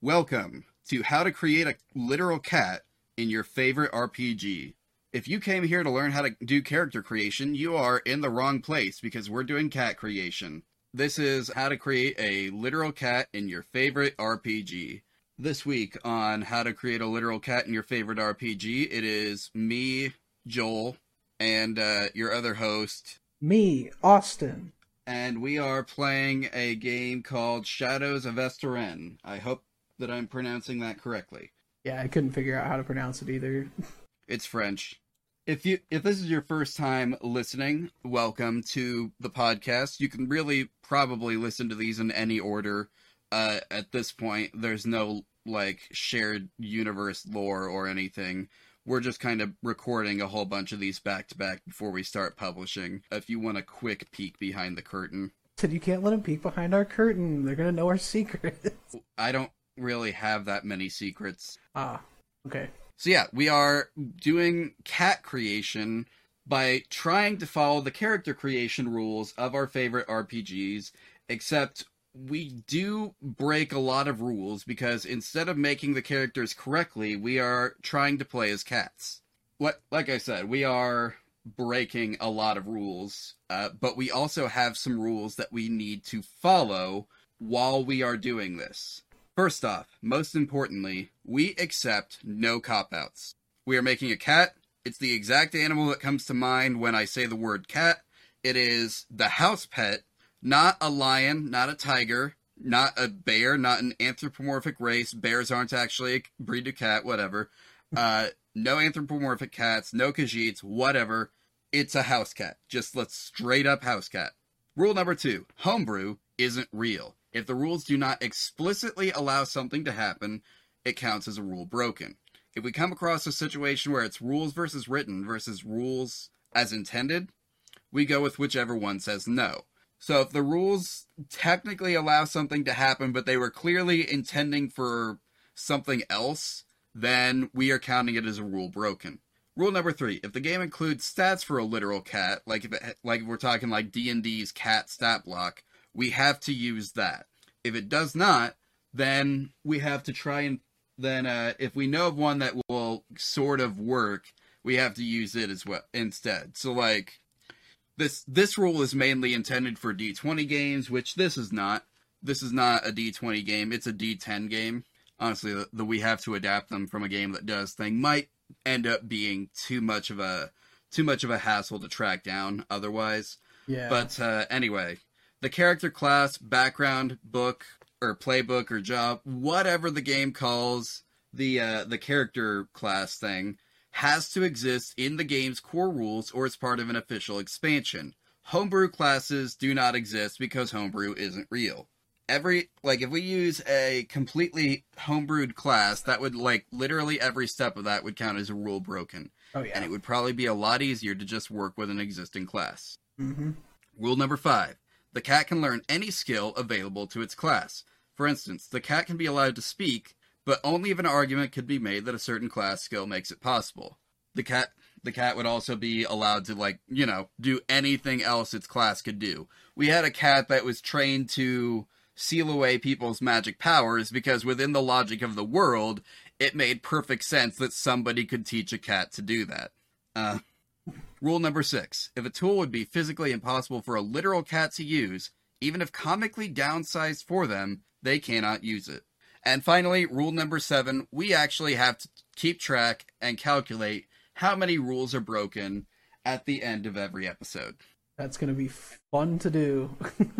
welcome to How to Create a Literal Cat in Your Favorite RPG. If you came here to learn how to do character creation, you are in the wrong place because we're doing cat creation. This is how to create a literal cat in your favorite RPG. This week on How to Create a Literal Cat in Your Favorite RPG, it is me, Joel, and uh, your other host, Me, Austin. And we are playing a game called Shadows of Esteren. I hope that I'm pronouncing that correctly. Yeah, I couldn't figure out how to pronounce it either. It's French. If you if this is your first time listening, welcome to the podcast. You can really probably listen to these in any order. Uh, at this point, there's no like shared universe lore or anything. We're just kind of recording a whole bunch of these back to back before we start publishing. If you want a quick peek behind the curtain, Said you can't let them peek behind our curtain. They're gonna know our secrets. I don't really have that many secrets. ah, okay. So yeah, we are doing cat creation by trying to follow the character creation rules of our favorite RPGs, except we do break a lot of rules because instead of making the characters correctly, we are trying to play as cats. What like I said, we are breaking a lot of rules, uh, but we also have some rules that we need to follow while we are doing this. First off, most importantly, we accept no cop outs. We are making a cat. It's the exact animal that comes to mind when I say the word cat. It is the house pet, not a lion, not a tiger, not a bear, not an anthropomorphic race. Bears aren't actually a breed of cat, whatever. Uh, no anthropomorphic cats, no Khajiits, whatever. It's a house cat. Just let's straight up house cat. Rule number two homebrew isn't real. If the rules do not explicitly allow something to happen, it counts as a rule broken. If we come across a situation where it's rules versus written versus rules as intended, we go with whichever one says no. So if the rules technically allow something to happen, but they were clearly intending for something else, then we are counting it as a rule broken. Rule number three: If the game includes stats for a literal cat, like if it, like if we're talking like D and D's cat stat block, we have to use that. If it does not, then we have to try and then uh, if we know of one that will sort of work, we have to use it as well instead. So like this this rule is mainly intended for D20 games, which this is not. This is not a D20 game; it's a D10 game. Honestly, the, the we have to adapt them from a game that does thing might end up being too much of a too much of a hassle to track down otherwise. Yeah. But uh, anyway, the character class, background, book, or playbook, or job, whatever the game calls the uh, the character class thing, has to exist in the game's core rules or it's part of an official expansion. Homebrew classes do not exist because homebrew isn't real. Every like if we use a completely homebrewed class, that would like literally every step of that would count as a rule broken oh yeah. and it would probably be a lot easier to just work with an existing class. mm-hmm. Rule number five the cat can learn any skill available to its class. For instance, the cat can be allowed to speak, but only if an argument could be made that a certain class skill makes it possible. The cat the cat would also be allowed to like, you know, do anything else its class could do. We had a cat that was trained to seal away people's magic powers because within the logic of the world, it made perfect sense that somebody could teach a cat to do that. Uh, rule number six if a tool would be physically impossible for a literal cat to use, even if comically downsized for them, they cannot use it. And finally, rule number seven we actually have to keep track and calculate how many rules are broken at the end of every episode. That's gonna be fun to do.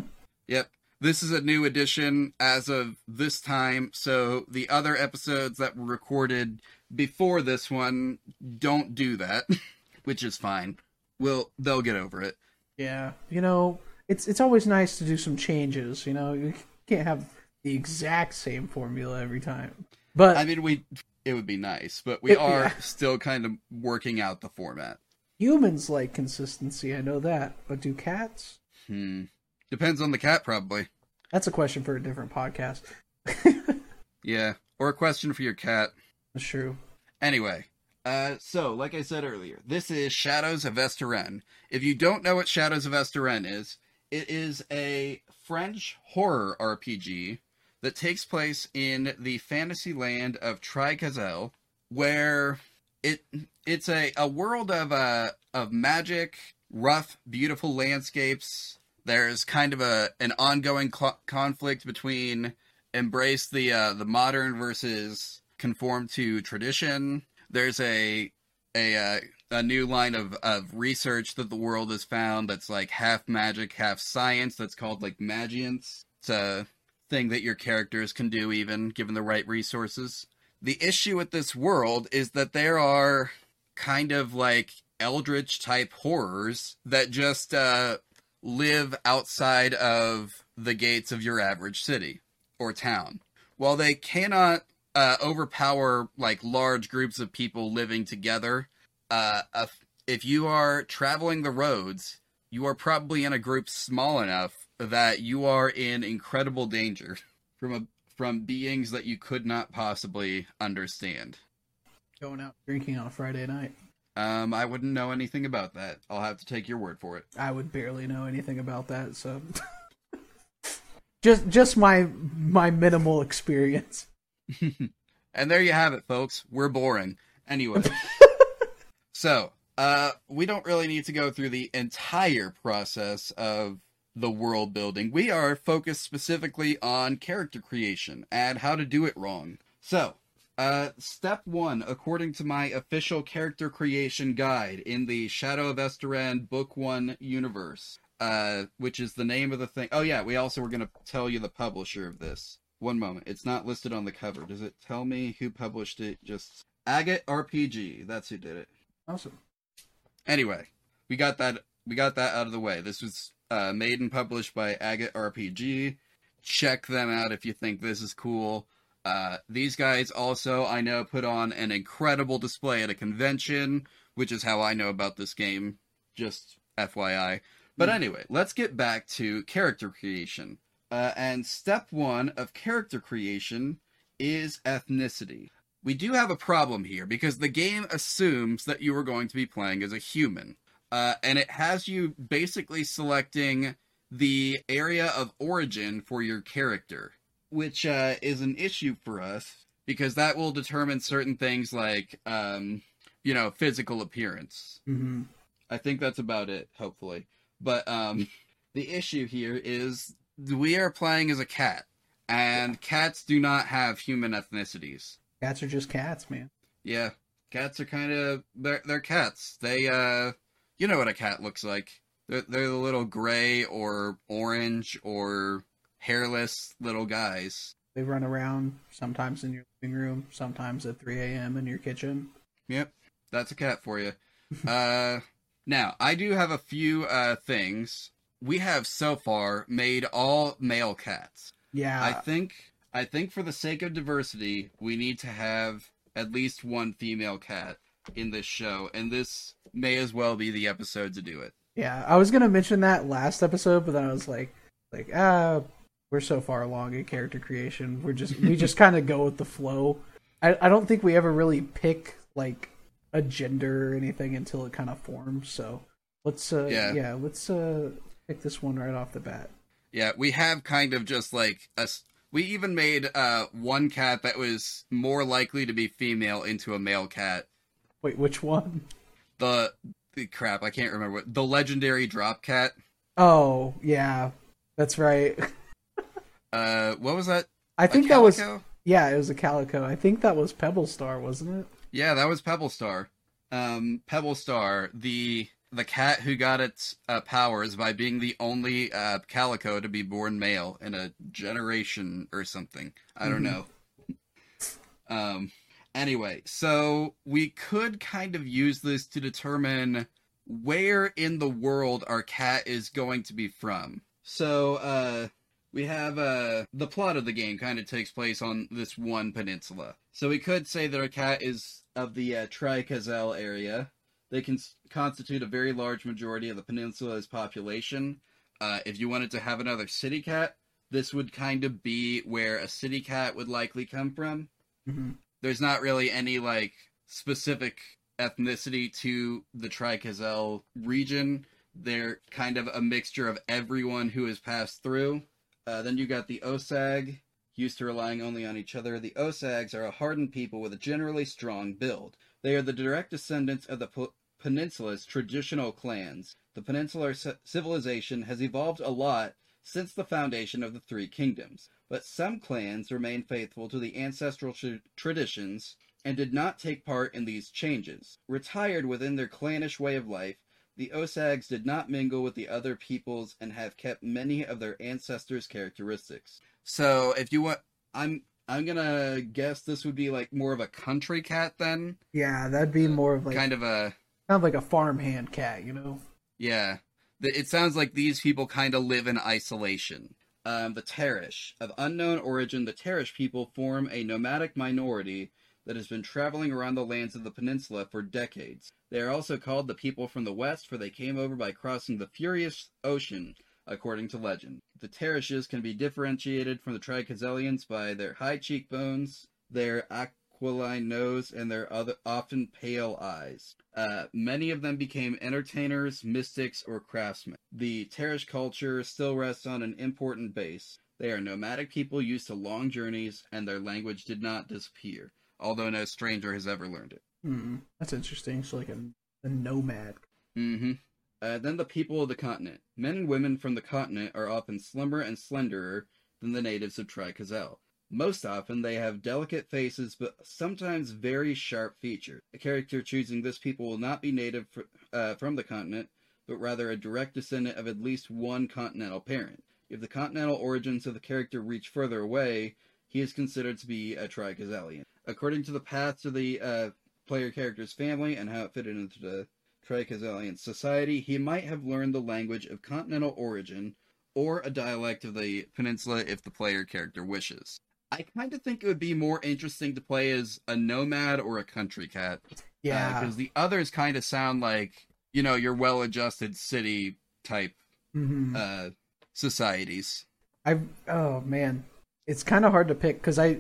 Yep. This is a new edition as of this time, so the other episodes that were recorded before this one don't do that, which is fine. We'll they'll get over it. yeah. You know, it's it's always nice to do some changes. You know, you can't have the exact same formula every time. But I mean, we it would be nice, but we It- are yeah. still kind of working out the format. humans like consistency. I know that. But do cats? Hmm. Depends on the cat, probably. That's a question for a different podcast. Yeah. Or a question for your cat. That's true. Anyway, uh, so like I said earlier, this is Shadows of Esteren. If you don't know what Shadows of Esteren is, it is a French horror RPG that takes place in the fantasy land of Tri-Kazel, where it it's a, a world of uh, of magic, rough, beautiful landscapes. There's kind of a an ongoing cl- conflict between embrace the uh, the modern versus conform to tradition. There's a a uh, a new line of, of research that the world has found that's like half magic, half science. That's called like magience. It's a thing that your characters can do, even given the right resources. The issue with this world is that there are kind of like eldritch type horrors that just uh, live outside of the gates of your average city or town. While they cannot uh, overpower like large groups of people living together, uh, if you are traveling the roads, you are probably in a group small enough that you are in incredible danger from a from beings that you could not possibly understand. Going out drinking on a Friday night. Um, I wouldn't know anything about that. I'll have to take your word for it. I would barely know anything about that, so just just my my minimal experience. and there you have it, folks. We're boring. Anyway. so, uh, we don't really need to go through the entire process of the world building. We are focused specifically on character creation and how to do it wrong. So, uh, step one, according to my official character creation guide in the Shadow of Esteren Book One universe, uh, which is the name of the thing. Oh yeah, we also were going to tell you the publisher of this. One moment, it's not listed on the cover. Does it tell me who published it? Just Agate RPG. That's who did it. Awesome. Anyway, we got that. We got that out of the way. This was uh, made and published by Agate RPG. Check them out if you think this is cool. Uh, these guys also, I know, put on an incredible display at a convention, which is how I know about this game. Just FYI. But hmm. anyway, let's get back to character creation. Uh, and step one of character creation is ethnicity. We do have a problem here because the game assumes that you are going to be playing as a human. Uh, and it has you basically selecting the area of origin for your character which uh, is an issue for us because that will determine certain things like, um, you know, physical appearance. Mm-hmm. I think that's about it, hopefully. But um, the issue here is we are playing as a cat, and yeah. cats do not have human ethnicities. Cats are just cats, man. Yeah, cats are kind of they're they're cats. They uh, you know what a cat looks like. They're they're the little gray or orange or hairless little guys. They run around sometimes in your living room, sometimes at 3 a.m. in your kitchen. Yep, that's a cat for you. uh, now, I do have a few uh, things. We have so far made all male cats. Yeah. I think I think for the sake of diversity, we need to have at least one female cat in this show, and this may as well be the episode to do it. Yeah, I was gonna mention that last episode, but then I was like, like, ah, we're so far along in character creation. We're just we just kind of go with the flow. I I don't think we ever really pick like a gender or anything until it kind of forms. So let's uh yeah, yeah let's uh pick this one right off the bat. Yeah, we have kind of just like us. we even made uh one cat that was more likely to be female into a male cat. Wait, which one? The the crap, I can't remember what the legendary drop cat. Oh, yeah. That's right. Uh, what was that? I think that was yeah, it was a calico. I think that was Pebble Star, wasn't it? Yeah, that was Pebble Star. Um, Pebble Star, the the cat who got its uh, powers by being the only uh, calico to be born male in a generation or something. I don't mm-hmm. know. um. Anyway, so we could kind of use this to determine where in the world our cat is going to be from. So, uh, we have uh, the plot of the game kind of takes place on this one peninsula. So we could say that our cat is of the uh, Tri-Kazel area. They can constitute a very large majority of the peninsula's population. Uh, if you wanted to have another city cat, this would kind of be where a city cat would likely come from. Mm-hmm. There's not really any like specific ethnicity to the Tri-Kazel region. They're kind of a mixture of everyone who has passed through Uh, then you got the Osag, used to relying only on each other. The Osags are a hardened people with a generally strong build. They are the direct descendants of the peninsula's traditional clans. The peninsular c- civilization has evolved a lot since the foundation of the Three Kingdoms, but some clans remained faithful to the ancestral tr- traditions and did not take part in these changes. Retired within their clannish way of life, the Osags did not mingle with the other peoples and have kept many of their ancestors' characteristics. So, if you want, I'm I'm gonna guess this would be like more of a country cat then, Yeah, that'd be more of like kind of a kind of like a farmhand cat, you know. yeah. The- It sounds like these people kind of live in isolation. Um, theTarish. Of unknown origin, theTarish people form a nomadic minority that has been traveling around the lands of the peninsula for decades. They are also called the people from the west, for they came over by crossing the Furious Ocean, according to legend. The Tarishes can be differentiated from the Tri-Kazelians by their high cheekbones, their aquiline nose, and their other often pale eyes. Uh, many of them became entertainers, mystics, or craftsmen. The Tarish culture still rests on an important base. They are nomadic people used to long journeys, and their language did not disappear, although no stranger has ever learned it. Hmm, that's interesting. So like a, a nomad. Mm-hmm. Uh, then the people of the continent. Men and women from the continent are often slimmer and slenderer than the natives of Tri-Kazel. Most often, they have delicate faces, but sometimes very sharp features. A character choosing this people will not be native uh, from the continent, but rather a direct descendant of at least one continental parent. If the continental origins of the character reach further away, he is considered to be a Tri-Kazelian. According to the paths of the uh, player character's family and how it fitted into the Tri-Kazelian society, he might have learned the language of continental origin or a dialect of the peninsula if the player character wishes. I kind of think it would be more interesting to play as a nomad or a country cat. Yeah. Because the others kind of sound like, you know, your well adjusted city type hmm uh, societies. I oh man, it's kind of hard to pick because I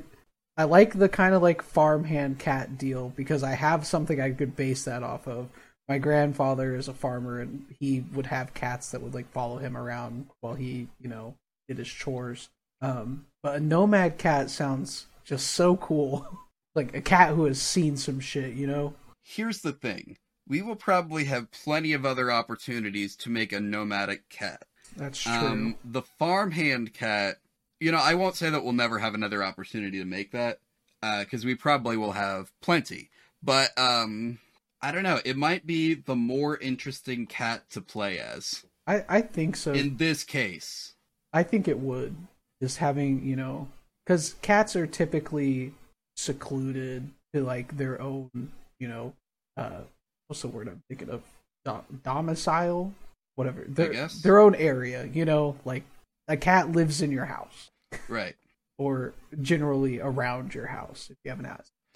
I like the kind of like farmhand cat deal because I have something I could base that off of. My grandfather is a farmer and he would have cats that would like follow him around while he you know did his chores. Um, but a nomad cat sounds just so cool, like a cat who has seen some shit, you know. Here's the thing we will probably have plenty of other opportunities to make a nomadic cat. That's true. Um, the farmhand cat, you know, I won't say that we'll never have another opportunity to make that, because we probably will have plenty. But um, I don't know. It might be the more interesting cat to play as I I think so. in this case. I think it would. Just having, you know, because cats are typically secluded to like their own, you know, uh, what's the word I'm thinking of? Do- domicile, whatever. Their, guess. their own area, you know, like a cat lives in your house Right. or generally around your house if you have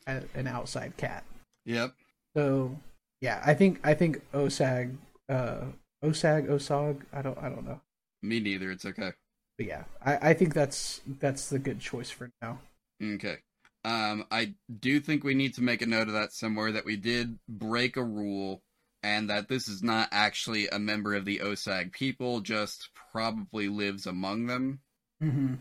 an an outside cat. Yep. So yeah, I think I think Osag, uh, Osag, Osag, I don't I don't know. Me neither. It's okay. But yeah, I, I think that's that's the good choice for now. Okay. Um, I do think we need to make a note of that somewhere that we did break a rule and that this is not actually a member of the OSAG people, just probably lives among them. Mm-hmm.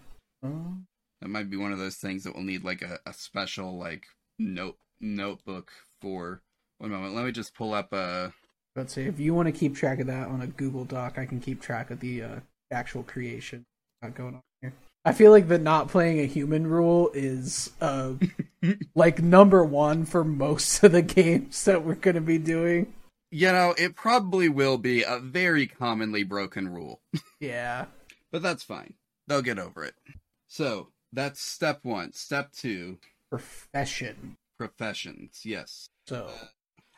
Oh, That might be one of those things that we'll need like a, a special like note notebook for. One moment, let me just pull up a. let's say if you want to keep track of that on a Google Doc, I can keep track of the uh, actual creation not going on here. I feel like the not playing a human rule is uh, like number one for most of the games that we're going to be doing. You know, it probably will be a very commonly broken rule, Yeah. but that's fine. They'll get over it. So that's step one. Step two, Profession. professions. Yes. So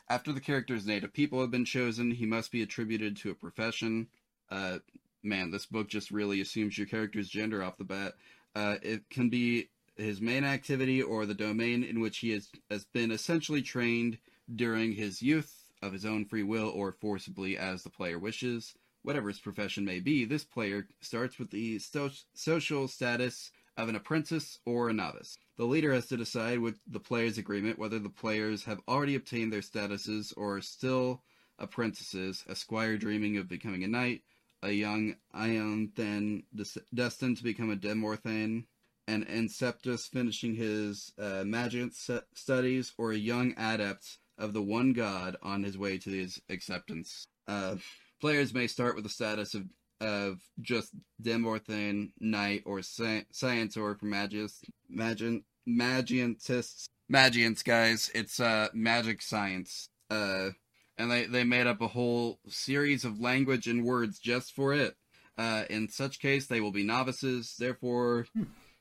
After the character character's native people have been chosen, he must be attributed to a profession. Uh, man, this book just really assumes your character's gender off the bat. Uh, it can be his main activity or the domain in which he has, has been essentially trained during his youth of his own free will or forcibly as the player wishes. Whatever his profession may be, this player starts with the so- social status of an apprentice or a novice. The leader has to decide with the player's agreement whether the players have already obtained their statuses or are still apprentices, a squire dreaming of becoming a knight, a young Ionthen des- destined to become a Demorthen, an Inceptus finishing his uh, magic studies, or a young adept of the one god on his way to his acceptance. Uh, players may start with the status of of just Demorthen, Knight, or Sci- Scientor for Magis, Magin, Magientists. Magians, guys. It's uh, magic science. Uh, and they, they made up a whole series of language and words just for it. Uh, in such case, they will be novices. Therefore,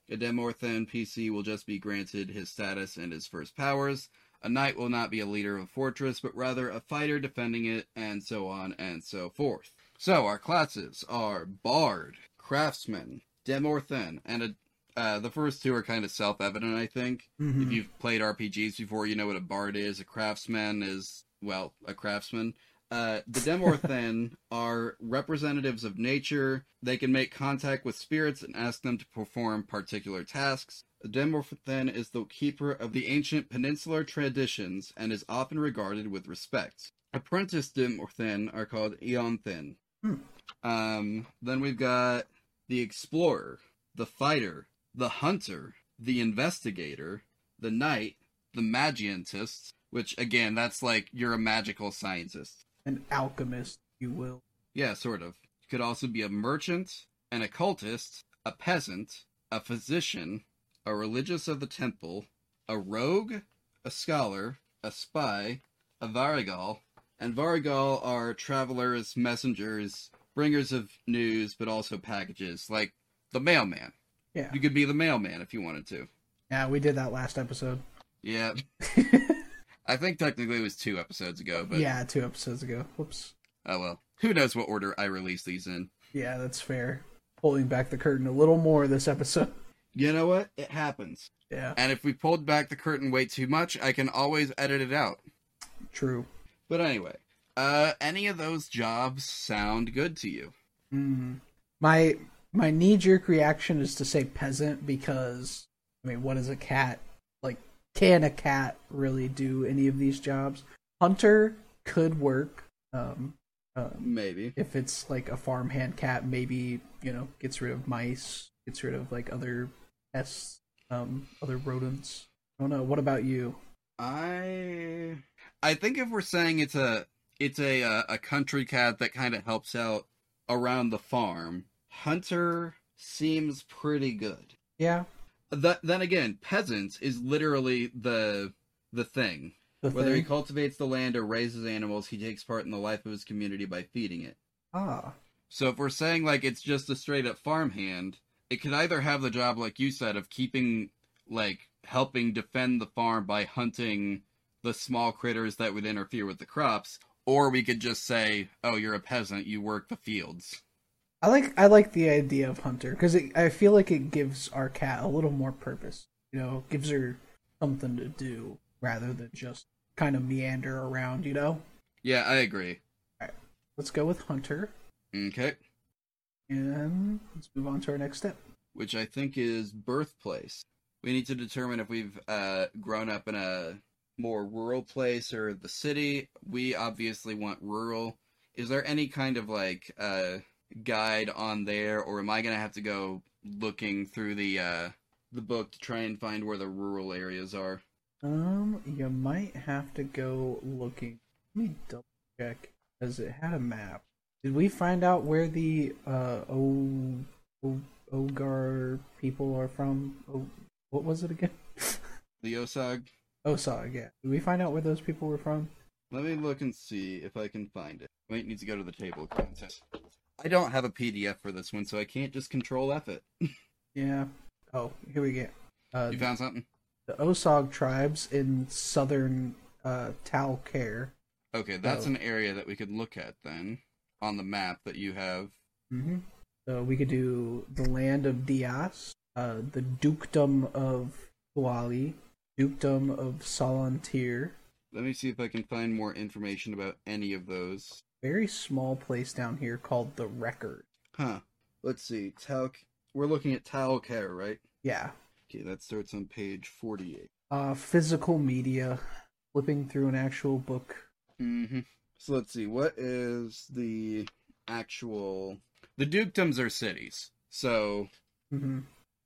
a Demorthen PC will just be granted his status and his first powers. A knight will not be a leader of a fortress, but rather a fighter defending it, and so on and so forth. So our classes are Bard, Craftsman, Demorthen, and a, uh, the first two are kind of self-evident, I think. Mhm. If you've played RPGs before, you know what a Bard is. A Craftsman is, well, a craftsman. Uh, the Demorthen are representatives of nature. They can make contact with spirits and ask them to perform particular tasks. The Demorthen is the keeper of the ancient peninsular traditions and is often regarded with respect. Apprentice Demorthen are called Eonthin. Hmm. Um, then we've got the Explorer, the Fighter, the Hunter, the Investigator, the Knight, the Magientist, which again, that's like you're a magical scientist. An alchemist, you will. Yeah, sort of. You could also be a merchant, an occultist, a peasant, a physician, a religious of the temple, a rogue, a scholar, a spy, a varigal, and varigal are travelers, messengers, bringers of news, but also packages, like the mailman. Yeah. You could be the mailman if you wanted to. Yeah, we did that last episode. Yeah, I think technically it was two episodes ago, but yeah, two episodes ago. Whoops. oh well. Who knows what order I release these in? Yeah, that's fair. Pulling back the curtain a little more this episode. You know what? It happens. Yeah, And if we pulled back the curtain way too much, I can always edit it out. true. But anyway, uh, any of those jobs sound good to you? Mm. My my knee jerk reaction is to say peasant because I mean, what is a cat? Can a cat really do any of these jobs? Hunter could work. Um, um, Maybe. if it's like a farmhand cat, maybe you know gets rid of mice, gets rid of like other pests, um, other rodents. I don't know. What about you? I I think if we're saying it's a it's a uh, a country cat that kind of helps out around the farm, hunter seems pretty good. Yeah, That, then again, peasant is literally the the thing. the Whether he cultivates the land or raises animals, he takes part in the life of his community by feeding it. Ah, So if we're saying like it's just a straight up farmhand, it could either have the job like you said of keeping like helping defend the farm by hunting the small critters that would interfere with the crops, or we could just say, "Oh, you're a peasant, you work the fields." I like I like the idea of hunter because I feel like it gives our cat a little more purpose. You know, gives her something to do rather than just kind of meander around. You know. Yeah, I agree. All right, Let's go with hunter, Okay, and let's move on to our next step. which I think is birthplace. We need to determine if we've uh, grown up in a more rural place or the city. We obviously want rural. Is there any kind of like uh, guide on there, or am I gonna have to go looking through the uh, the book to try and find where the rural areas are? Um, you might have to go looking. Let me double check because it had a map. Did we find out where the uh o, o Ogar people are from? O, what was it again? The Osag. Osag, yeah. Did we find out where those people were from? Let me look and see if I can find it. Wait, need to go to the table of contents. I don't have a PDF for this one, so I can't just control F it. Yeah. Oh, here we go. Uh, You found something? the Osag tribes in southern uh, Taol-Kaer. Okay, that's Oh. an area that we could look at then on the map that you have. Mm-hmm. So we could do the land of Dias, uh, the dukedom of Huali, dukedom of Salann Tir. Let me see if I can find more information about any of those. Very small place down here called the Record. Huh. Let's see. Tal. We're looking at Taol-Kaer, right? Yeah. Okay, that starts on page 48. Uh, physical media. Flipping through an actual book. Mm-hmm. So let's see. What is the actual the dukedoms are cities. So Mm-hmm.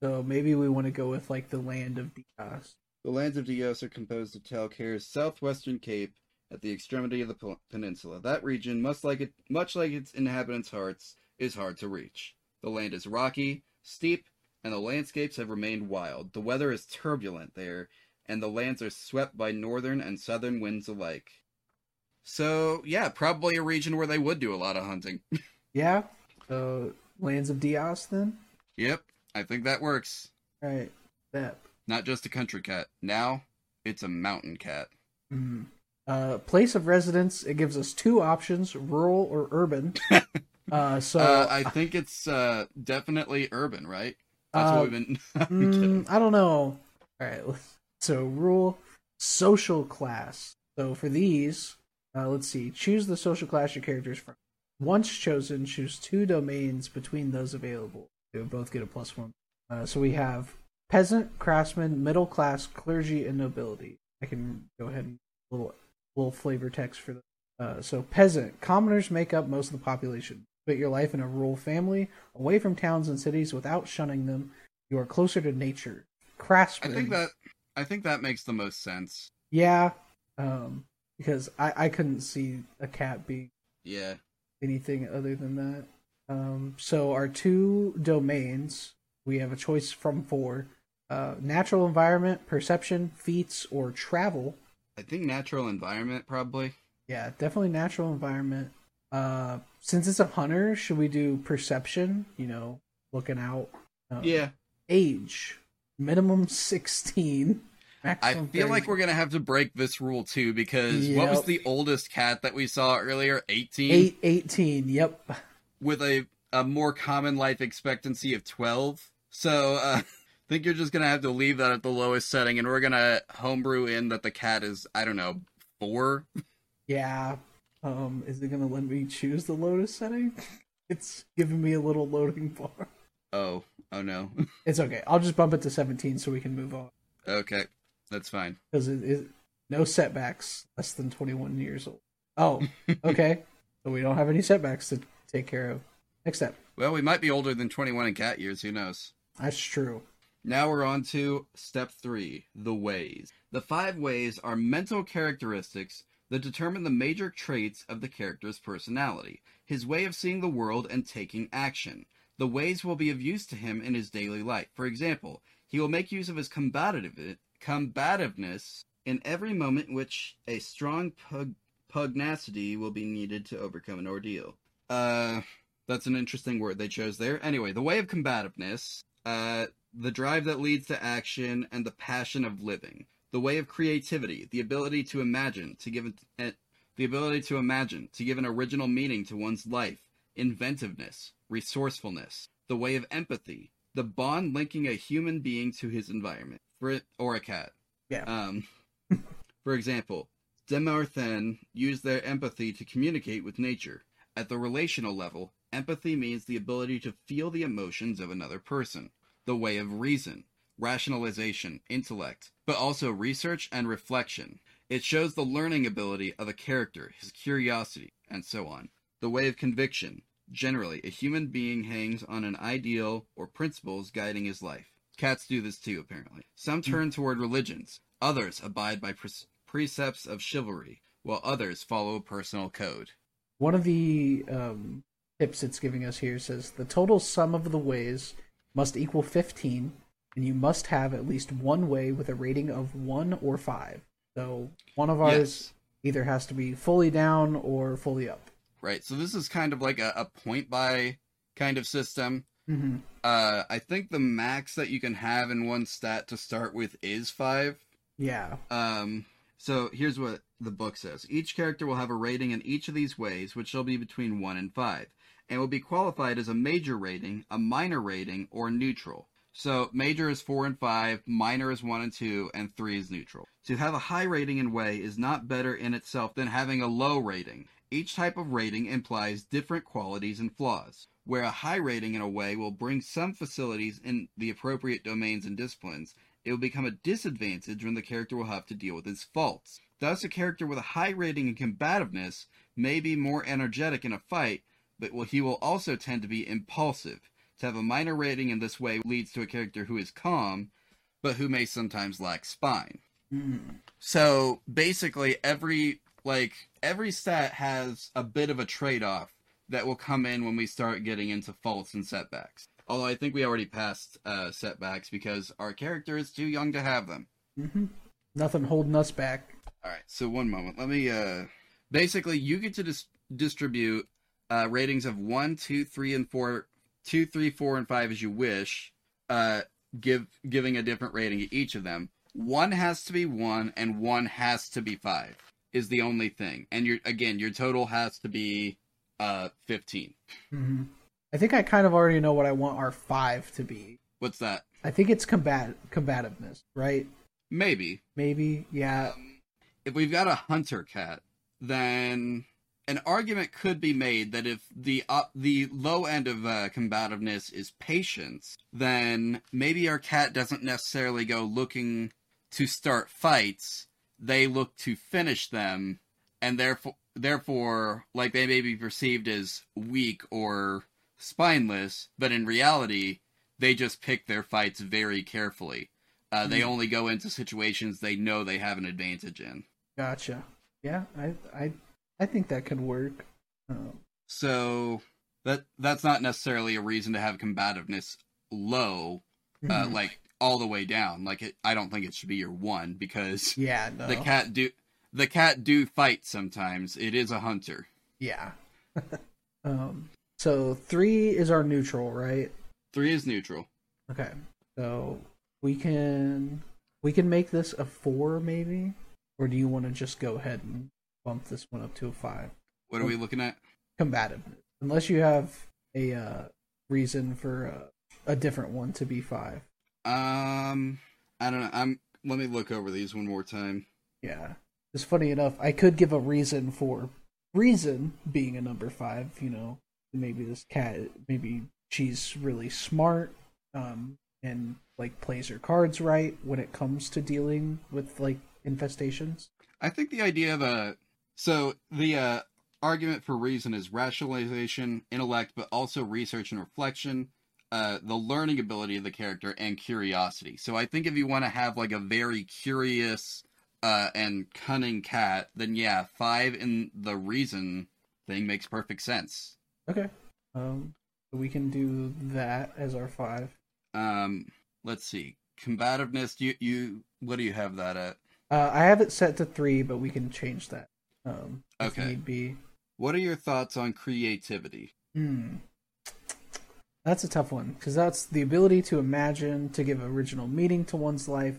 So maybe we want to go with like the land of Dios. the lands of Dios are composed of Taol-Kaer's southwestern cape at the extremity of the peninsula. That region, much like it, much like its inhabitants' hearts, is hard to reach. The land is rocky, steep, and the landscapes have remained wild. The weather is turbulent there, and the lands are swept by northern and southern winds alike. So, yeah, probably a region where they would do a lot of hunting. Yeah. So lands of Dios then. yep, I think that works. All right. That. Not just a country cat. Now, it's a mountain cat. Mhm. Uh, place of residence. It gives us two options: rural or urban. uh, so uh, I think it's uh, definitely urban, right? That's Uh, what we've been. Mm, I don't know. All right. So rural, social class. So for these, uh, let's see. Choose the social class your characters from. Once chosen, choose two domains between those available. They will both get a plus one. Uh, so we have peasant, craftsman, middle class, clergy, and nobility. I can go ahead and a little little flavor text for them. Uh, so peasant, commoners make up most of the population. Put your life in a rural family, away from towns and cities without shunning them. You are closer to nature. I think that I think that makes the most sense. Yeah, um, because I I couldn't see a cat being Yeah. anything other than that. Um, so our two domains, we have a choice from four: uh, natural environment, perception, feats, or travel. I think natural environment probably. Yeah, definitely natural environment. Uh, since it's a hunter, should we do perception? You know, looking out. Um, Yeah. Age minimum sixteen. I feel like we're gonna have to break this rule too because what was the oldest cat that we saw earlier? Eighteen, eight eighteen. Yep. with a a more common life expectancy of twelve. So uh, I think you're just gonna have to leave that at the lowest setting, and we're gonna homebrew in that the cat is I don't know four. Yeah. Um, is it gonna let me choose the lotus setting? It's giving me a little loading bar. Oh, oh no. It's okay. I'll just bump it to 17 so we can move on. okay, that's fine. Because it is no setbacks less than 21 years old. Oh, okay. so we don't have any setbacks to take care of. Next step. Well, we might be older than 21 in cat years. Who knows? That's true. Now we're on to step three the ways. The five ways are mental characteristics that determine the major traits of the character's personality, his way of seeing the world and taking action. The ways will be of use to him in his daily life. For example, he will make use of his combative, combativeness in every moment in which a strong pug, pugnacity will be needed to overcome an ordeal. Uh, that's an interesting word they chose there. Anyway, the way of combativeness, uh, the drive that leads to action, and the passion of living. The way of creativity, the ability to imagine, to give it, the ability to imagine, to give an original meaning to one's life, inventiveness, resourcefulness. The way of empathy, the bond linking a human being to his environment, for it, or a cat. Yeah. Um, for example, Demorthen used their empathy to communicate with nature. At the relational level, empathy means the ability to feel the emotions of another person. The way of reason, rationalization, intellect, but also research and reflection. It shows the learning ability of a character, his curiosity, and so on. The way of conviction, generally, a human being hangs on an ideal or principles guiding his life. Cats do this too, apparently. Some turn toward religions, others abide by pre- precepts of chivalry, while others follow a personal code. One of the um, tips it's giving us here says the total sum of the ways must equal 15, and you must have at least one way with a rating of 1 or 5. So one of ours Yes. either has to be fully down or fully up. Right, so this is kind of like a, a point by kind of system. Mm-hmm. Uh, I think the max that you can have in one stat to start with is five. Yeah. Um, so here's what the book says: each character will have a rating in each of these ways, which shall be between one and five, and will be qualified as a major rating, a minor rating, or neutral. So major is four and five, minor is one and two, and three is neutral. To have a high rating in way is not better in itself than having a low rating. Each type of rating implies different qualities and flaws. Where a high rating in a way will bring some facilities in the appropriate domains and disciplines, it will become a disadvantage when the character will have to deal with his faults. Thus, a character with a high rating in combativeness may be more energetic in a fight, but he will also tend to be impulsive. To have a minor rating in this way leads to a character who is calm, but who may sometimes lack spine. Mm. So basically, every like every stat has a bit of a trade-off that will come in when we start getting into faults and setbacks. Although I think we already passed uh, setbacks because our character is too young to have them. hmm Nothing holding us back. All right, so one moment. Let me. uh Basically, you get to dis- distribute uh, ratings of one, two, three, and four, two, three, four, and five as you wish. Uh, give giving a different rating to each of them. One has to be one, and one has to be five. Is the only thing, and your again, your total has to be uh fifteen. hmm I think I kind of already know what I want our five to be. What's that? I think it's combat combativeness, right? Maybe Maybe, yeah. if we've got a hunter cat, then an argument could be made that if the uh, the low end of uh, combativeness is patience, then maybe our cat doesn't necessarily go looking to start fights. They look to finish them, and therefore, therefore, like they may be perceived as weak or spineless, but in reality, they just pick their fights very carefully. Uh, they Hmm. only go into situations they know they have an advantage in. Gotcha. Yeah, I I I think that could work. Um, So that that's not necessarily a reason to have combativeness low, uh, mhm. like all the way down. Like it, I don't think it should be your one because yeah, no. the cat do the cat do fight sometimes. It is a hunter. Yeah. um. So three is our neutral, right? Three is neutral. Okay. So we can we can make this a four, maybe, or do you want to just go ahead and bump this one up to a five? What are we looking at? Combativeness, unless you have a uh, reason for uh, a different one to be five. Um, I don't know. I'm. Let me look over these one more time. Yeah. It's funny enough, I could give a reason for reason being a number five, you know. Maybe this cat maybe she's really smart, um, and like plays her cards right when it comes to dealing with like infestations. I think the idea of a so the uh, argument for reason is rationalization, intellect, but also research and reflection, uh, the learning ability of the character, and curiosity. So I think if you want to have like a very curious uh, and cunning cat, then yeah, five in the reason thing makes perfect sense. Okay. Um so we can do that as our five. Um, let's see, combativeness. You you what do you have that at? Uh I have it set to three, but we can change that. Um Okay. need be. What are your thoughts on creativity? Hmm. That's a tough one because that's the ability to imagine, to give original meaning to one's life,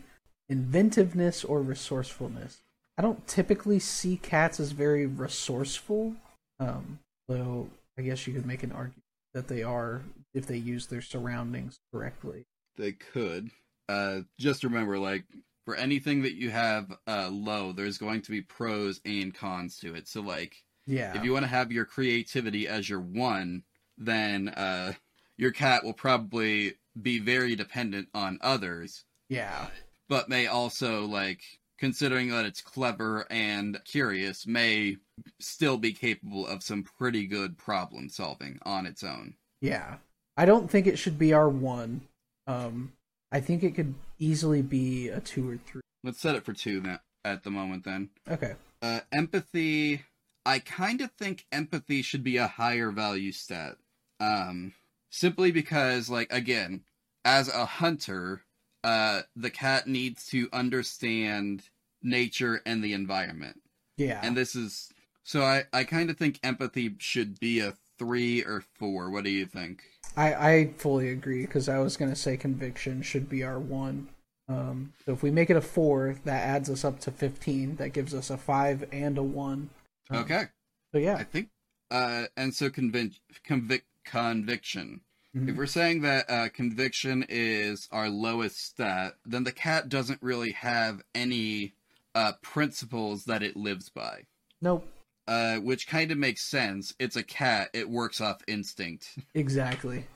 inventiveness, or resourcefulness. I don't typically see cats as very resourceful, um, though I guess you could make an argument that they are if they use their surroundings correctly. They could. Uh, just remember, like for anything that you have uh, low, there's going to be pros and cons to it. So, like, Yeah. if you want to have your creativity as your one, then uh, your cat will probably be very dependent on others, yeah. but may also like considering that it's clever and curious, may still be capable of some pretty good problem solving on its own. Yeah. I don't think it should be our one. Um, I think it could easily be a two or three. Let's set it for two then, at the moment then. Okay. Uh, empathy. I kind of think empathy should be a higher value stat. Um, simply because, like, again, as a hunter, uh, the cat needs to understand nature and the environment. Yeah. And this is. So I, I kind of think empathy should be a three or four. What do you think? I, I fully agree because I was gonna say conviction should be our one. Um, so if we make it a four, that adds us up to fifteen. That gives us a five and a one. Um, Okay. So yeah, I think. Uh, and so convic- convic- conviction. Mhm. If we're saying that uh, conviction is our lowest stat, then the cat doesn't really have any uh, principles that it lives by. Nope. Uh, which kind of makes sense. It's a cat; it works off instinct. Exactly.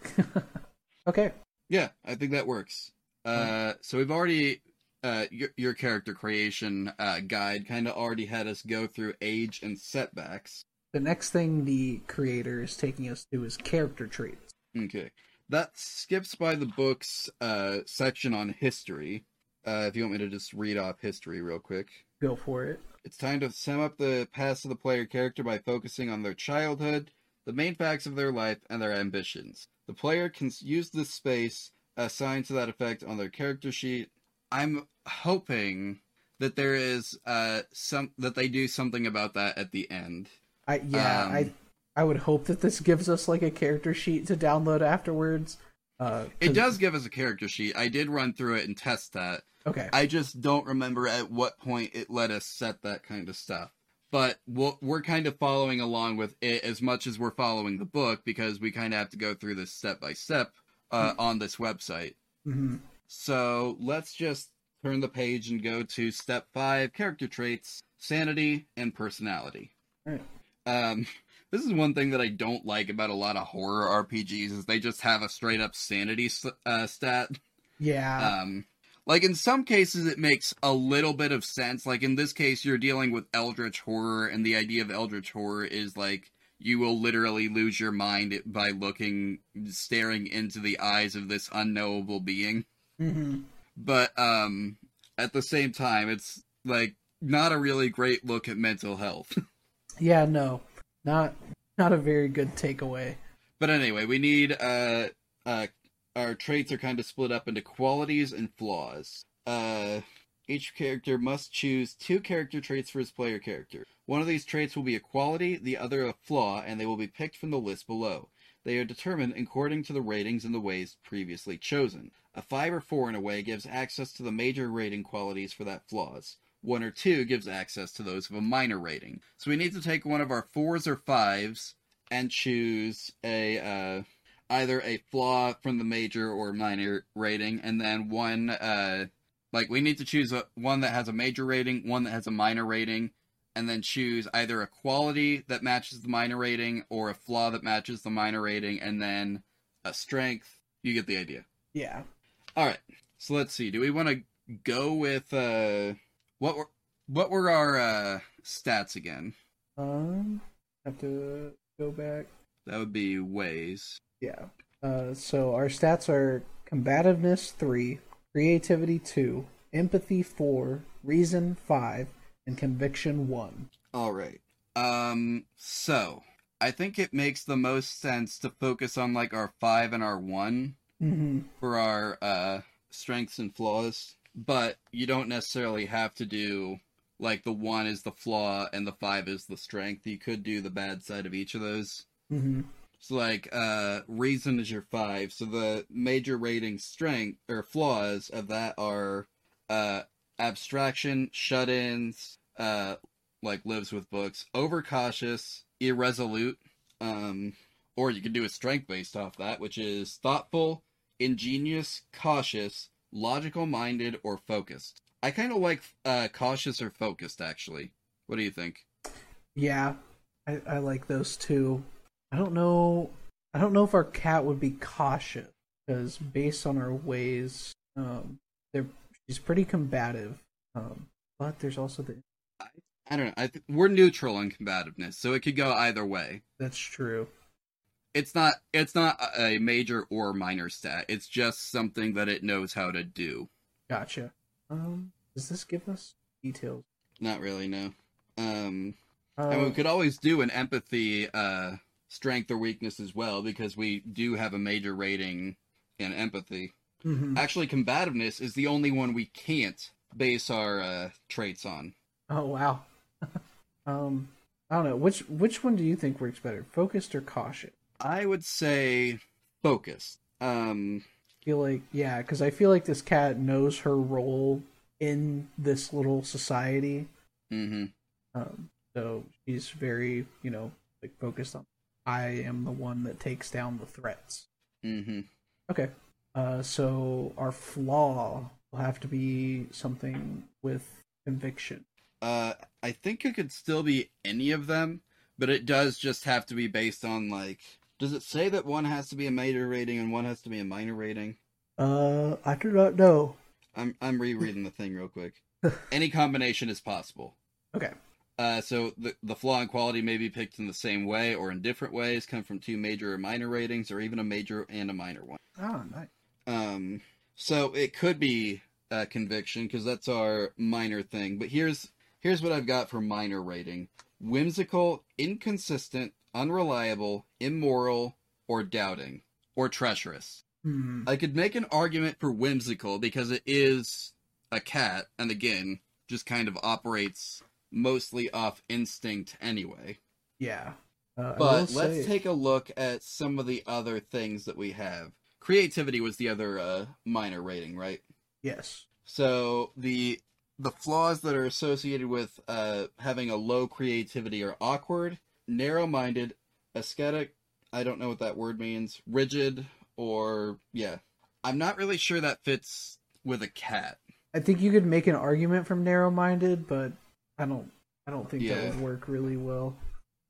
okay. yeah, I think that works. Uh, so we've already uh, your your character creation uh, guide kind of already had us go through age and setbacks. the next thing the creator is taking us to is character traits. Okay. That skips by the book's uh, section on history. Uh, if you want me to just read off history real quick. Go for it. It's time to sum up the past of the player character by focusing on their childhood, the main facts of their life, and their ambitions. The player can use this space assigned to that effect on their character sheet. I'm hoping that there is uh some that they do something about that at the end. I yeah, Um, I I would hope that this gives us like a character sheet to download afterwards. Uh, It does give us a character sheet. I did run through it and test that. Okay. I just don't remember at what point it let us set that kind of stuff. But we'll, we're kind of following along with it as much as we're following the book because we kind of have to go through this step by step uh, on this website. hmm So let's just turn the page and go to step five character traits, sanity, and personality. Alright. Um, this is one thing that I don't like about a lot of horror RPGs is they just have a straight up sanity uh, stat. Yeah. Um, like in some cases, it makes a little bit of sense. Like in this case, you're dealing with eldritch horror, and the idea of eldritch horror is like you will literally lose your mind by looking, staring into the eyes of this unknowable being. Mm-hmm. But um, at the same time, it's like not a really great look at mental health. Yeah. No. Not not a very good takeaway. But anyway, we need uh uh our traits are kind of split up into qualities and flaws. Uh each character must choose two character traits for his player character. One of these traits will be a quality, the other a flaw, and they will be picked from the list below. They are determined according to the ratings in the ways previously chosen. A 5 or 4 in a way gives access to the major rating qualities for that flaws. 1 or 2 gives access to those of a minor rating. So we need to take one of our 4s or 5s and choose a uh, either a flaw from the major or minor rating, and then one uh, like we need to choose a, one that has a major rating, one that has a minor rating, and then choose either a quality that matches the minor rating or a flaw that matches the minor rating, and then a strength. You get the idea. Yeah. All right. So let's see. Do we want to go with uh, what were what were our uh, stats again? Um. Have to go back. That would be ways. Yeah. Uh. So our stats are combativeness three, creativity two, empathy four, reason five, and conviction one. All right. Um. So I think it makes the most sense to focus on like our five and our one Mm-hmm. for our uh strengths and flaws, but you don't necessarily have to do like the one is the flaw and the five is the strength. You could do the bad side of each of those. Mm-hmm. So like uh reason is your five. So the major rating strength or flaws of that are uh abstraction, shut-ins, uh like lives with books, overcautious, irresolute, um or you could do a strength based off that, which is thoughtful, ingenious, cautious, logical minded, or focused. I kind of like uh cautious or focused actually. What do you think? Yeah, I, I like those two. I don't know. I don't know if our cat would be cautious because based on our ways, um, they're she's pretty combative. Um, but there's also the I don't know. I th- we're neutral in combativeness, so it could go either way. that's true. It's not it's not a major or minor stat. It's just something that it knows how to do. Gotcha. Um, does this give us details? Not really, no. Um Uh, and we could always do an empathy uh strength or weakness as well because we do have a major rating in empathy. mhm. Actually, combativeness is the only one we can't base our uh traits on. Oh wow. um, I don't know which which one do you think works better, focused or cautious? I would say focus. Um I feel like yeah, because I feel like this cat knows her role in this little society. mhm. Um, so she's very, you know, like focused on. I am the one that takes down the threats. Mhm. Okay. Uh, so our flaw will have to be something with conviction. Uh, I think it could still be any of them, but it does just have to be based on like. Does it say that one has to be a major rating and one has to be a minor rating? Uh, I do not know. I'm I'm rereading the thing real quick. Any combination is possible. Okay. Uh, so the the flaw and quality may be picked in the same way or in different ways, come from two major or minor ratings, or even a major and a minor one. Oh, nice. Um, so it could be uh, conviction because that's our minor thing. But here's here's what I've got for minor rating: whimsical, inconsistent, unreliable, immoral, or doubting, or treacherous. Hmm. I could make an argument for whimsical because it is a cat, and again, just kind of operates mostly off instinct anyway. Yeah. Uh, But let's say- take a look at some of the other things that we have. Creativity was the other uh, minor rating, right? Yes. So the the flaws that are associated with uh, having a low creativity are awkward, narrow-minded, ascetic, I don't know what that word means. Rigid, or yeah, I'm not really sure that fits with a cat. I think you could make an argument from narrow-minded, but I don't. I don't think Yeah. that would work really well.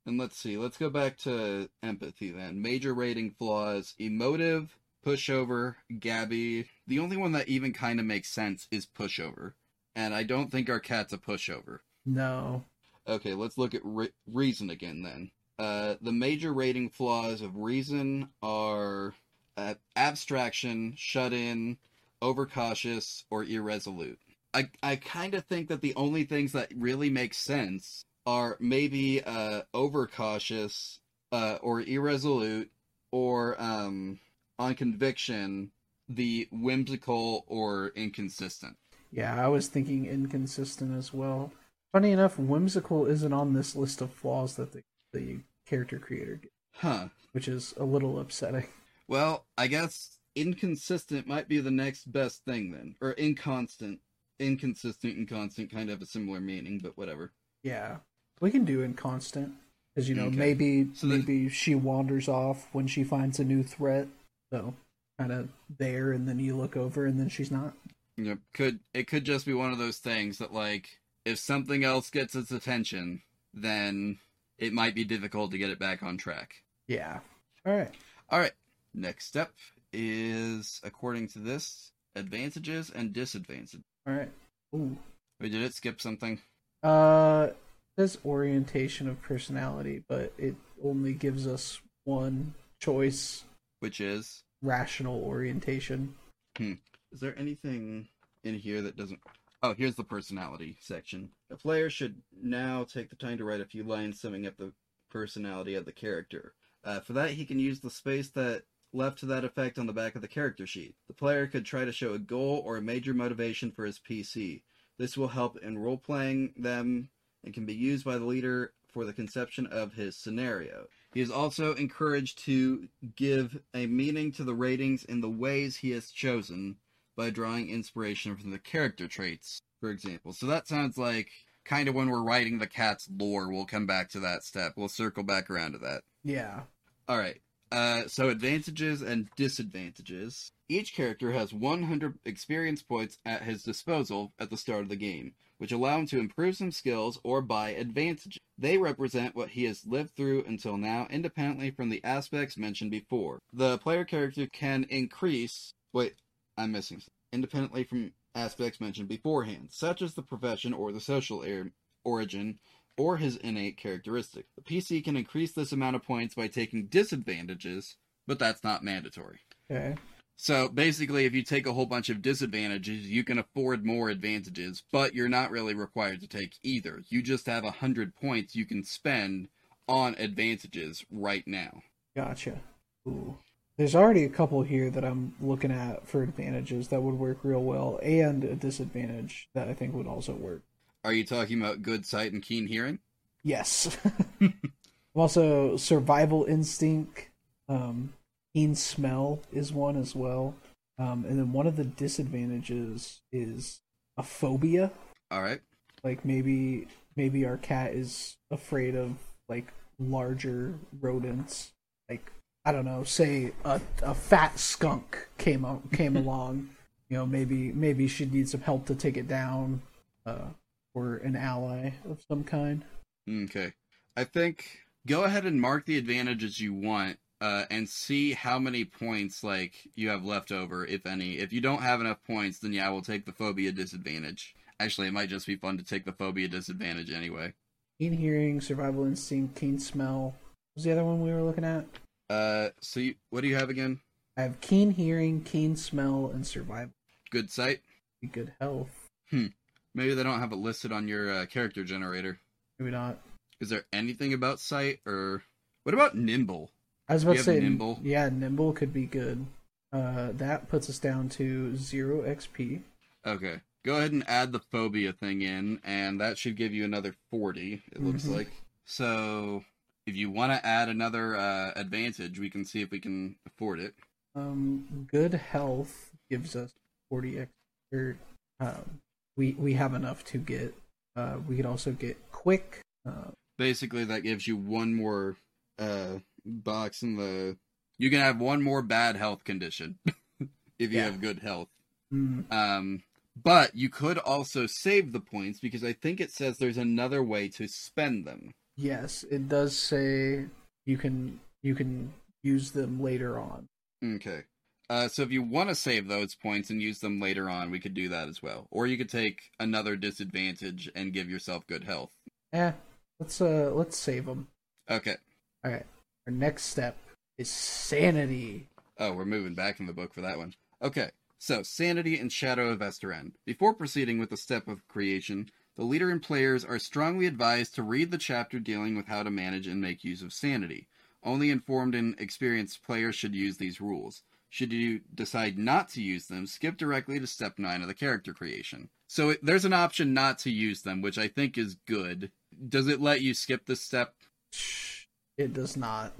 And let's see, let's go back to empathy then. Major rating flaws emotive, pushover, Gabby. The only one that even kind of makes sense is pushover. And I don't think our cat's a pushover. No. Okay, let's look at re- reason again then. Uh, the major rating flaws of reason are uh, abstraction, shut in, overcautious, or irresolute. I, I kind of think that the only things that really make sense are maybe uh, overcautious uh, or irresolute or um, on conviction the whimsical or inconsistent. Yeah, I was thinking inconsistent as well. Funny enough, whimsical isn't on this list of flaws that the, the character creator gets, Huh. which is a little upsetting. Well, I guess inconsistent might be the next best thing then. Or inconstant. Inconsistent and constant kind of have a similar meaning, but whatever. Yeah, we can do inconstant, because you know Okay. maybe So maybe she wanders off when she finds a new threat, so kind of there, and then you look over, and then she's not. Yep. Could it could just be one of those things that like if something else gets its attention, then it might be difficult to get it back on track. Yeah. All right. Alright. Next step is according to this, advantages and disadvantages. All right. Ooh. Wait, did it skip something? Uh, says orientation of personality, but it only gives us one choice: Which is rational orientation. Hmm. Is there anything in here that doesn't? Oh, here's the personality section. A player should now take the time to write a few lines summing up the personality of the character. Uh, for that, he can use the space that left to that effect on the back of the character sheet. The player could try to show a goal or a major motivation for his PC. This will help in role playing them and can be used by the leader for the conception of his scenario. He is also encouraged to give a meaning to the ratings in the ways he has chosen by drawing inspiration from the character traits, for example. So that sounds like kind of when we're writing the cat's lore, we'll come back to that step. We'll circle back around to that. Yeah. All right. Uh, so advantages and disadvantages. Each character has 100 experience points at his disposal at the start of the game, which allow him to improve some skills or buy advantages. They represent what he has lived through until now, independently from the aspects mentioned before. The player character can increase. Wait, I'm missing. Independently from aspects mentioned beforehand, such as the profession or the social er- origin, or his innate characteristic. The PC can increase this amount of points by taking disadvantages, but that's not mandatory. Okay. So basically, if you take a whole bunch of disadvantages, you can afford more advantages, but you're not really required to take either. You just have a hundred points you can spend on advantages right now. Gotcha. Ooh. There's already a couple here that I'm looking at for advantages that would work real well, and a disadvantage that I think would also work. Are you talking about good sight and keen hearing? Yes. also, survival instinct, um, keen smell is one as well. Um, and then one of the disadvantages is a phobia. All right. Like maybe maybe our cat is afraid of like larger rodents. Like I don't know, say a a fat skunk came o- came along. You know, maybe maybe she'd need some help to take it down, uh, or an ally of some kind. Okay. I think go ahead and mark the advantages you want uh, and see how many points like you have left over, if any. If you don't have enough points, then yeah, we'll take the phobia disadvantage. Actually, it might just be fun to take the phobia disadvantage anyway. keen hearing, survival instinct, keen smell. What was the other one we were looking at? Uh, so you, what do you have again? I have keen hearing, keen smell, and survival. Good sight. Good health. Hmm. Maybe they don't have it listed on your uh, character generator. Maybe not. Is there anything about sight or what about nimble? I was about to say nimble? Yeah, nimble could be good. Uh, that puts us down to zero XP. Okay. Go ahead and add the phobia thing in, and that should give you another 40, it looks Mhm. like. So, if you want to add another uh, advantage, we can see if we can afford it. Um, good health gives us 40 X. Or, um, we we have enough to get. Uh, we could also get quick. Uh, Basically, that gives you one more uh, box in the. You can have one more bad health condition if you Yeah. have good health. mm, Um, but you could also save the points because I think it says there's another way to spend them. Yes, it does say you can you can use them later on. Okay. Uh, so if you want to save those points and use them later on, we could do that as well. Or you could take another disadvantage and give yourself good health. Yeah, let's uh let's save them. Okay. All right. Our next step is sanity. Oh, we're moving back in the book for that one. Okay. So, Sanity and Shadow of Esteren. Before proceeding with the step of creation, the leader and players are strongly advised to read the chapter dealing with how to manage and make use of sanity. Only informed and experienced players should use these rules. Should you decide not to use them, skip directly to step 9 of the character creation. So it, there's an option not to use them, which I think is good. Does it let you skip this step? It does not.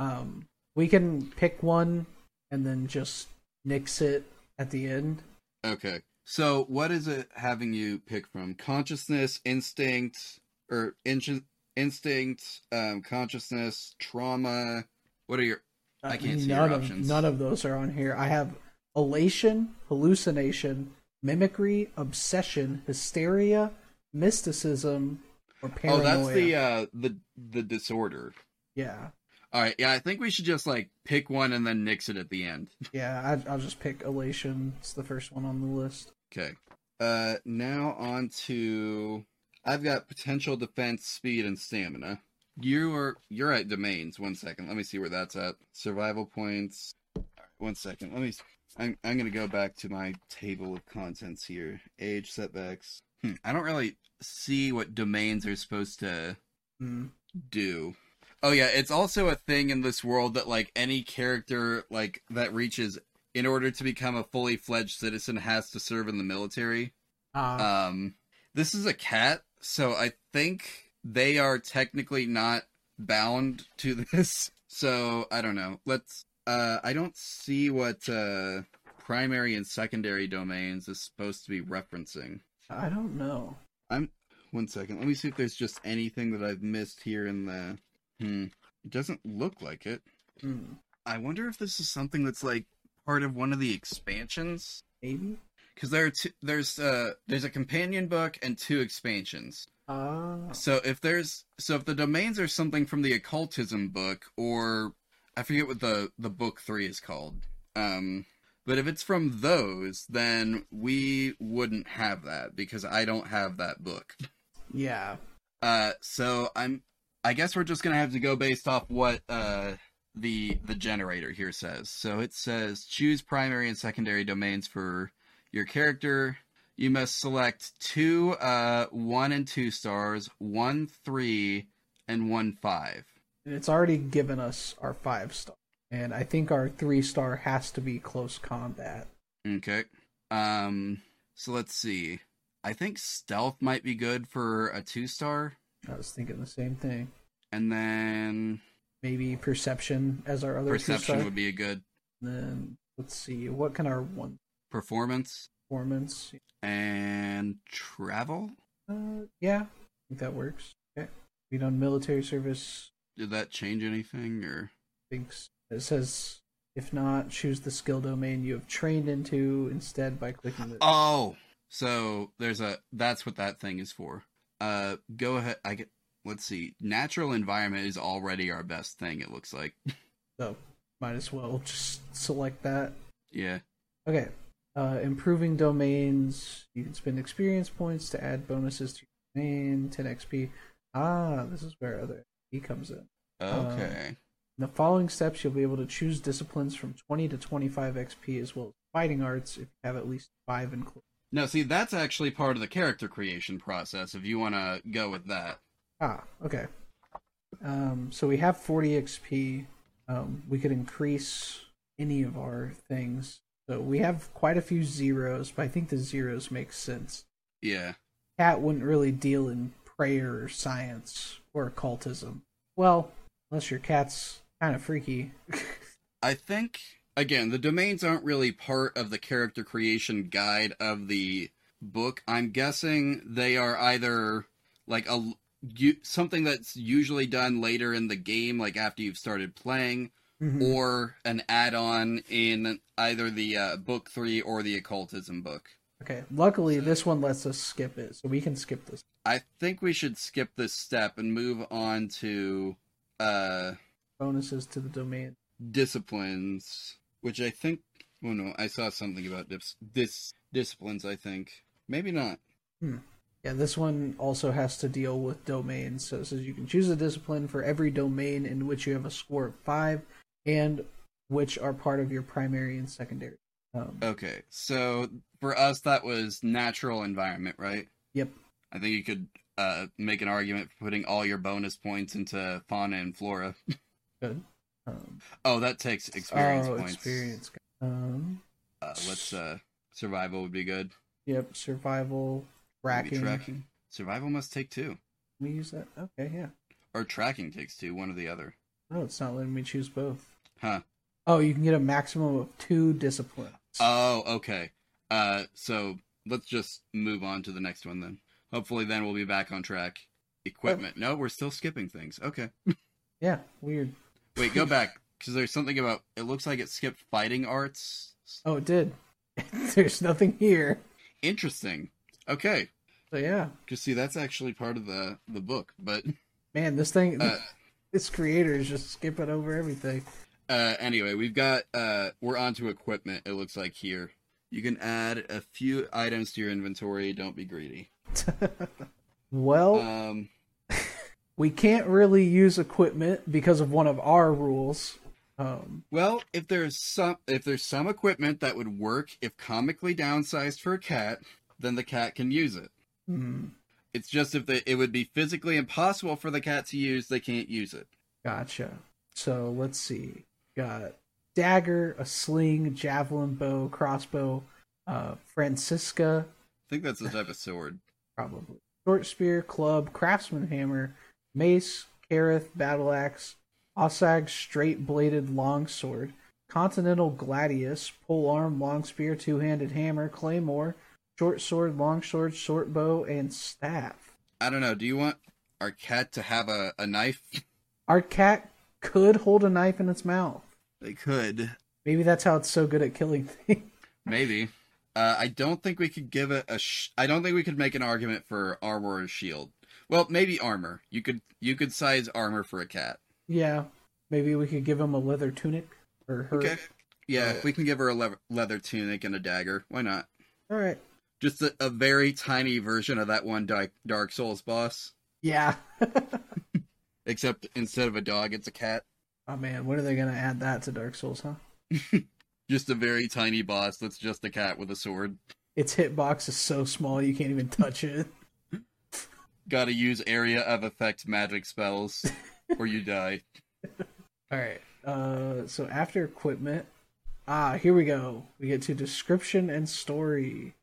Um, we can pick one and then just nix it at the end. Okay. So what is it having you pick from? Consciousness, instinct, or in- instinct, um, consciousness, trauma. What are your? I can't see your none of options. none of those are on here. I have elation, hallucination, mimicry, obsession, hysteria, mysticism, or paranoia. Oh, that's the uh, the the disorder. yeah, All right. Yeah, I think we should just like pick one and then nix it at the end. yeah. I, I'll just pick elation. It's the first one on the list. Okay. Uh, now on to. I've got potential defense, speed, and stamina. You are you're at domains. One second. Let me see where that's at. Survival points. Right, one second. Let me. I'm I'm gonna go back to my table of contents here. Age setbacks. Hmm, I don't really see what domains are supposed to Hmm. do. Oh yeah, it's also a thing in this world that like any character like that reaches in order to become a fully fledged citizen has to serve in the military. Uh, Um this is a cat, so I think they are technically not bound to this. So, I don't know. Let's uh I don't see what uh primary and secondary domains is supposed to be referencing. I don't know. I'm One second. Let me see if there's just anything that I've missed here in the. Hmm. It doesn't look like it. Hmm. I wonder if this is something that's like part of one of the expansions. Maybe. Because there are two, there's uh there's a companion book and two expansions. Ah. So if there's so if the domains are something from the occultism book or I forget what the the book three is called. Um, but if it's from those, then we wouldn't have that because I don't have that book. yeah. Uh, so I'm. I guess we're just gonna have to go based off what uh the the generator here says. So it says choose primary and secondary domains for your character. You must select two uh one and two stars, one three, and one five. And it's already given us our five star. And I think our three star has to be close combat. Okay. Um. So let's see. I think stealth might be good for a two star, I was thinking the same thing. and then Maybe perception as our other perception would be a good Then let's see, what can our one performance performance? and travel. Uh, yeah, I think that works. Okay, we done military service. Did that change anything or Thinks it says if not, choose the skill domain you have trained into instead by clicking the. Oh, so there's a that's what that thing is for. Uh go ahead I get let's see. Natural environment is already our best thing it looks like. So might as well just select that. yeah. Okay. Uh, improving domains. You can spend experience points to add bonuses to your domain. 10 XP. Ah, this is where other he comes in. Okay. In the following steps, you'll be able to choose disciplines from 20 to 25 XP, as well as fighting arts if you have at least five included. now, see, that's actually part of the character creation process. If you want to go with that. Ah, okay. Um, so we have 40 XP. Um, we could increase any of our things. So we have quite a few zeros, but I think the zeros make sense. Yeah. Cat wouldn't really deal in prayer or science or occultism. Well, unless your cat's kind of freaky. I think again, the domains aren't really part of the character creation guide of the book. I'm guessing they are either like a you, something that's usually done later in the game, like after you've started playing, Mhm. or an add-on in either the uh, book three or the occultism book. Okay. Luckily, this one lets us skip it, so we can skip this. I think we should skip this step and move on to uh, Bonuses to the domain. disciplines, which I think. Oh no, I saw something about dis, dis disciplines. I think maybe not. Yeah, this one also has to deal with domains. So it says you can choose a discipline for every domain in which you have a score of five, and which are part of your primary and secondary. Um, Okay, so for us, that was natural environment, right? Yep. I think you could uh, make an argument for putting all your bonus points into fauna and flora. Good. Um, Oh, that takes experience oh, points. experience. Um, Uh, let's uh, survival would be good. yep. Survival. Tracking. tracking. Survival must take two, We use that. Okay, yeah. or tracking takes two, one or the other. Oh, it's not letting me choose both. Huh. Oh, you can get a maximum of two disciplines. Oh, okay. Uh, so let's just move on to the next one then. Hopefully, then we'll be back on track. Equipment. No, we're still skipping things. Okay. yeah, weird. Wait, go back because there's something about. It looks like it skipped fighting arts. Oh, it did. There's nothing here. Interesting. Okay, So yeah, because see, that's actually part of the the book. But man, this thing, uh, this creator is just skipping over everything. uh, anyway, we've got. Uh, we're on to equipment. It looks like here. You can add a few items to your inventory. Don't be greedy. well, Um, we can't really use equipment because of one of our rules. Um, Well, if there's some if there's some equipment that would work if comically downsized for a cat, then the cat can use it. Hmm, It's just if the, it would be physically impossible for the cat to use, they can't use it. gotcha. So let's see. Got dagger, a sling, javelin bow, crossbow, uh, Francisca, I think that's the type of sword. probably short spear, club, craftsman hammer, mace, careth, battle axe, Osag straight bladed longsword, continental gladius, pole arm, long spear, two handed hammer, claymore, short sword, long sword, short bow, and staff. I don't know. Do you want our cat to have a, a knife? Our cat could hold a knife in its mouth. They could. Maybe that's how it's so good at killing things. Maybe. Uh, I don't think we could give it a. Sh- I don't think we could make an argument for armor or shield. Well, maybe armor. You could you could size armor for a cat. yeah, maybe we could give him a leather tunic or her. Okay. Yeah, we can give her a le- leather tunic and a dagger. Why not? All right. Just a, a very tiny version of that one Dark, Dark Souls boss. Yeah. Except instead of a dog, it's a cat. oh man, when are they gonna add that to Dark Souls, huh? Just a very tiny boss that's just a cat with a sword. Its hitbox is so small you can't even touch it. Gotta use area of effect magic spells, or you die. All right. Uh, so after equipment, ah, here we go. We get to description and story.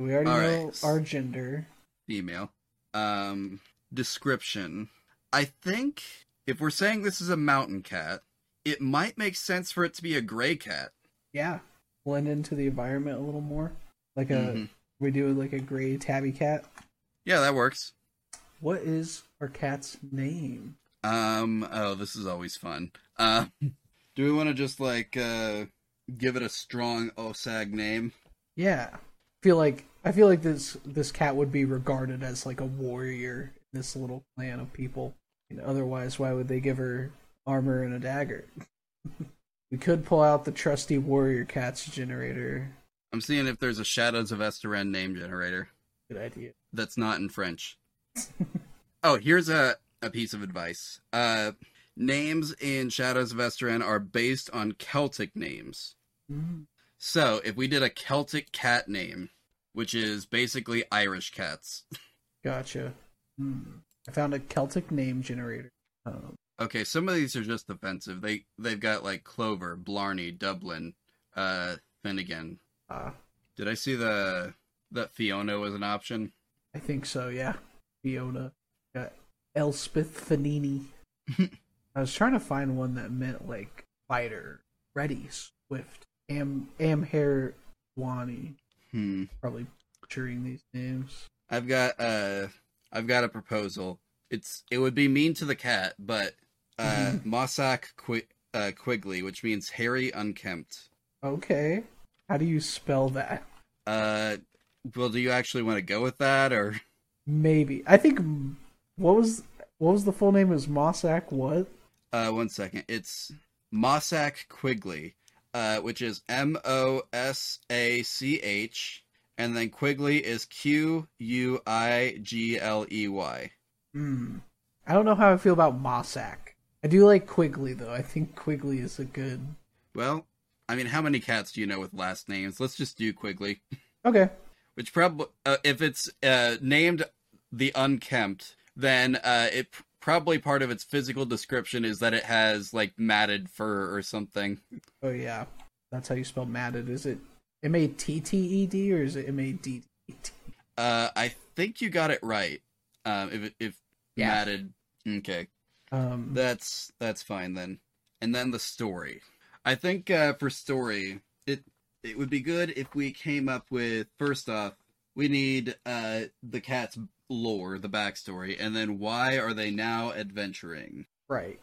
We already All know right. our gender. Female. Um, description. I think if we're saying this is a mountain cat, it might make sense for it to be a gray cat. Yeah, blend into the environment a little more, like a Mhm. we do like a gray tabby cat. Yeah, that works. What is our cat's name? Um, oh, this is always fun. Uh, do we want to just like uh give it a strong Osag name? Yeah, feel like I feel like this this cat would be regarded as like a warrior in this little clan of people. You know, otherwise, why would they give her armor and a dagger? we could pull out the trusty warrior cats generator. I'm seeing if there's a Shadows of Esteren name generator Good idea. that's not in French. Oh, here's a a piece of advice. Uh, names in Shadows of Esteren are based on Celtic names. Mm, So if we did a Celtic cat name, which is basically Irish cats. Gotcha. Hmm. I found a Celtic name generator. Um, Okay, some of these are just offensive. They they've got like Clover, Blarney, Dublin, uh, Finnegan. ah, Did I see the that Fiona was an option? I think so. Yeah, Fiona. Got Elspeth Fanini. I was trying to find one that meant like fighter, ready, swift. Am Amher Wani. Hmm. Probably butchering these names. I've got uh I've got a proposal. It's it would be mean to the cat, but uh Mosach Qui- uh, Quigley, which means hairy unkempt. Okay. How do you spell that? Uh well do you actually want to go with that or Maybe. I think what was what was the full name? Is Mosach what? uh one second. It's Mossack Quigley, uh which is M O S A C H and then Quigley is Q U I G L E Y. Hmm. I don't know how I feel about Mosach. I do like Quigley though. I think Quigley is a good. Well, I mean, how many cats do you know with last names? Let's just do Quigley. Okay. Which probably, uh, if it's uh, named the unkempt, then uh, it probably part of its physical description is that it has like matted fur or something. Oh yeah, that's how you spell matted. Is it M A T T E D or is it M A D D T? Uh, I think you got it right. Um, if if Yeah. matted, okay, Um. that's that's fine then. And then the story. I think uh, for story, it it would be good if we came up with first off, we need uh the cat's lore, the backstory, and then why are they now adventuring? Right.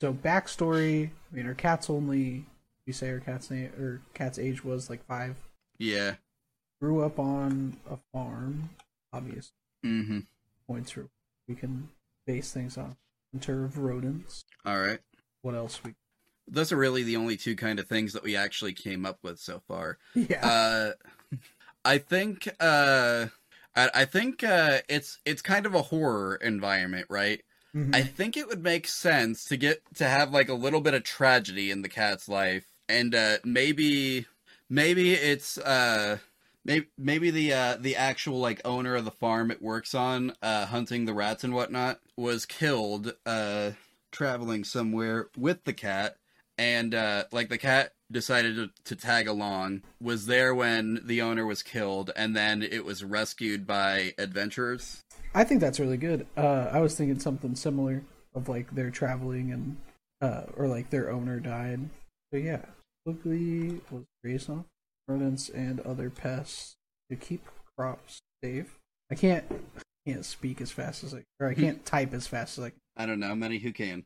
So backstory. I mean, her cat's only. You say her cat's name or cat's age was like five. Yeah. Grew up on a farm. Obvious Mm-hmm. points where we can base things on. Hunter of rodents. All right. What else we? Those are really the only two kind of things that we actually came up with so far. Yeah. Uh, I think uh, I, I think uh, it's it's kind of a horror environment, right? Mhm. I think it would make sense to get to have like a little bit of tragedy in the cat's life, and uh, maybe maybe it's uh, maybe maybe the uh, the actual like owner of the farm it works on, uh, hunting the rats and whatnot, was killed uh, traveling somewhere with the cat, and uh, like the cat decided to, to tag along, was there when the owner was killed, and then it was rescued by adventurers. I think that's really good. Uh, I was thinking something similar of like they're traveling and uh, or like their owner died. So yeah, Quigley was raised on rodents and other pests to keep crops safe. I can't I can't speak as fast as I or I can't type as fast as I. I don't know many who can.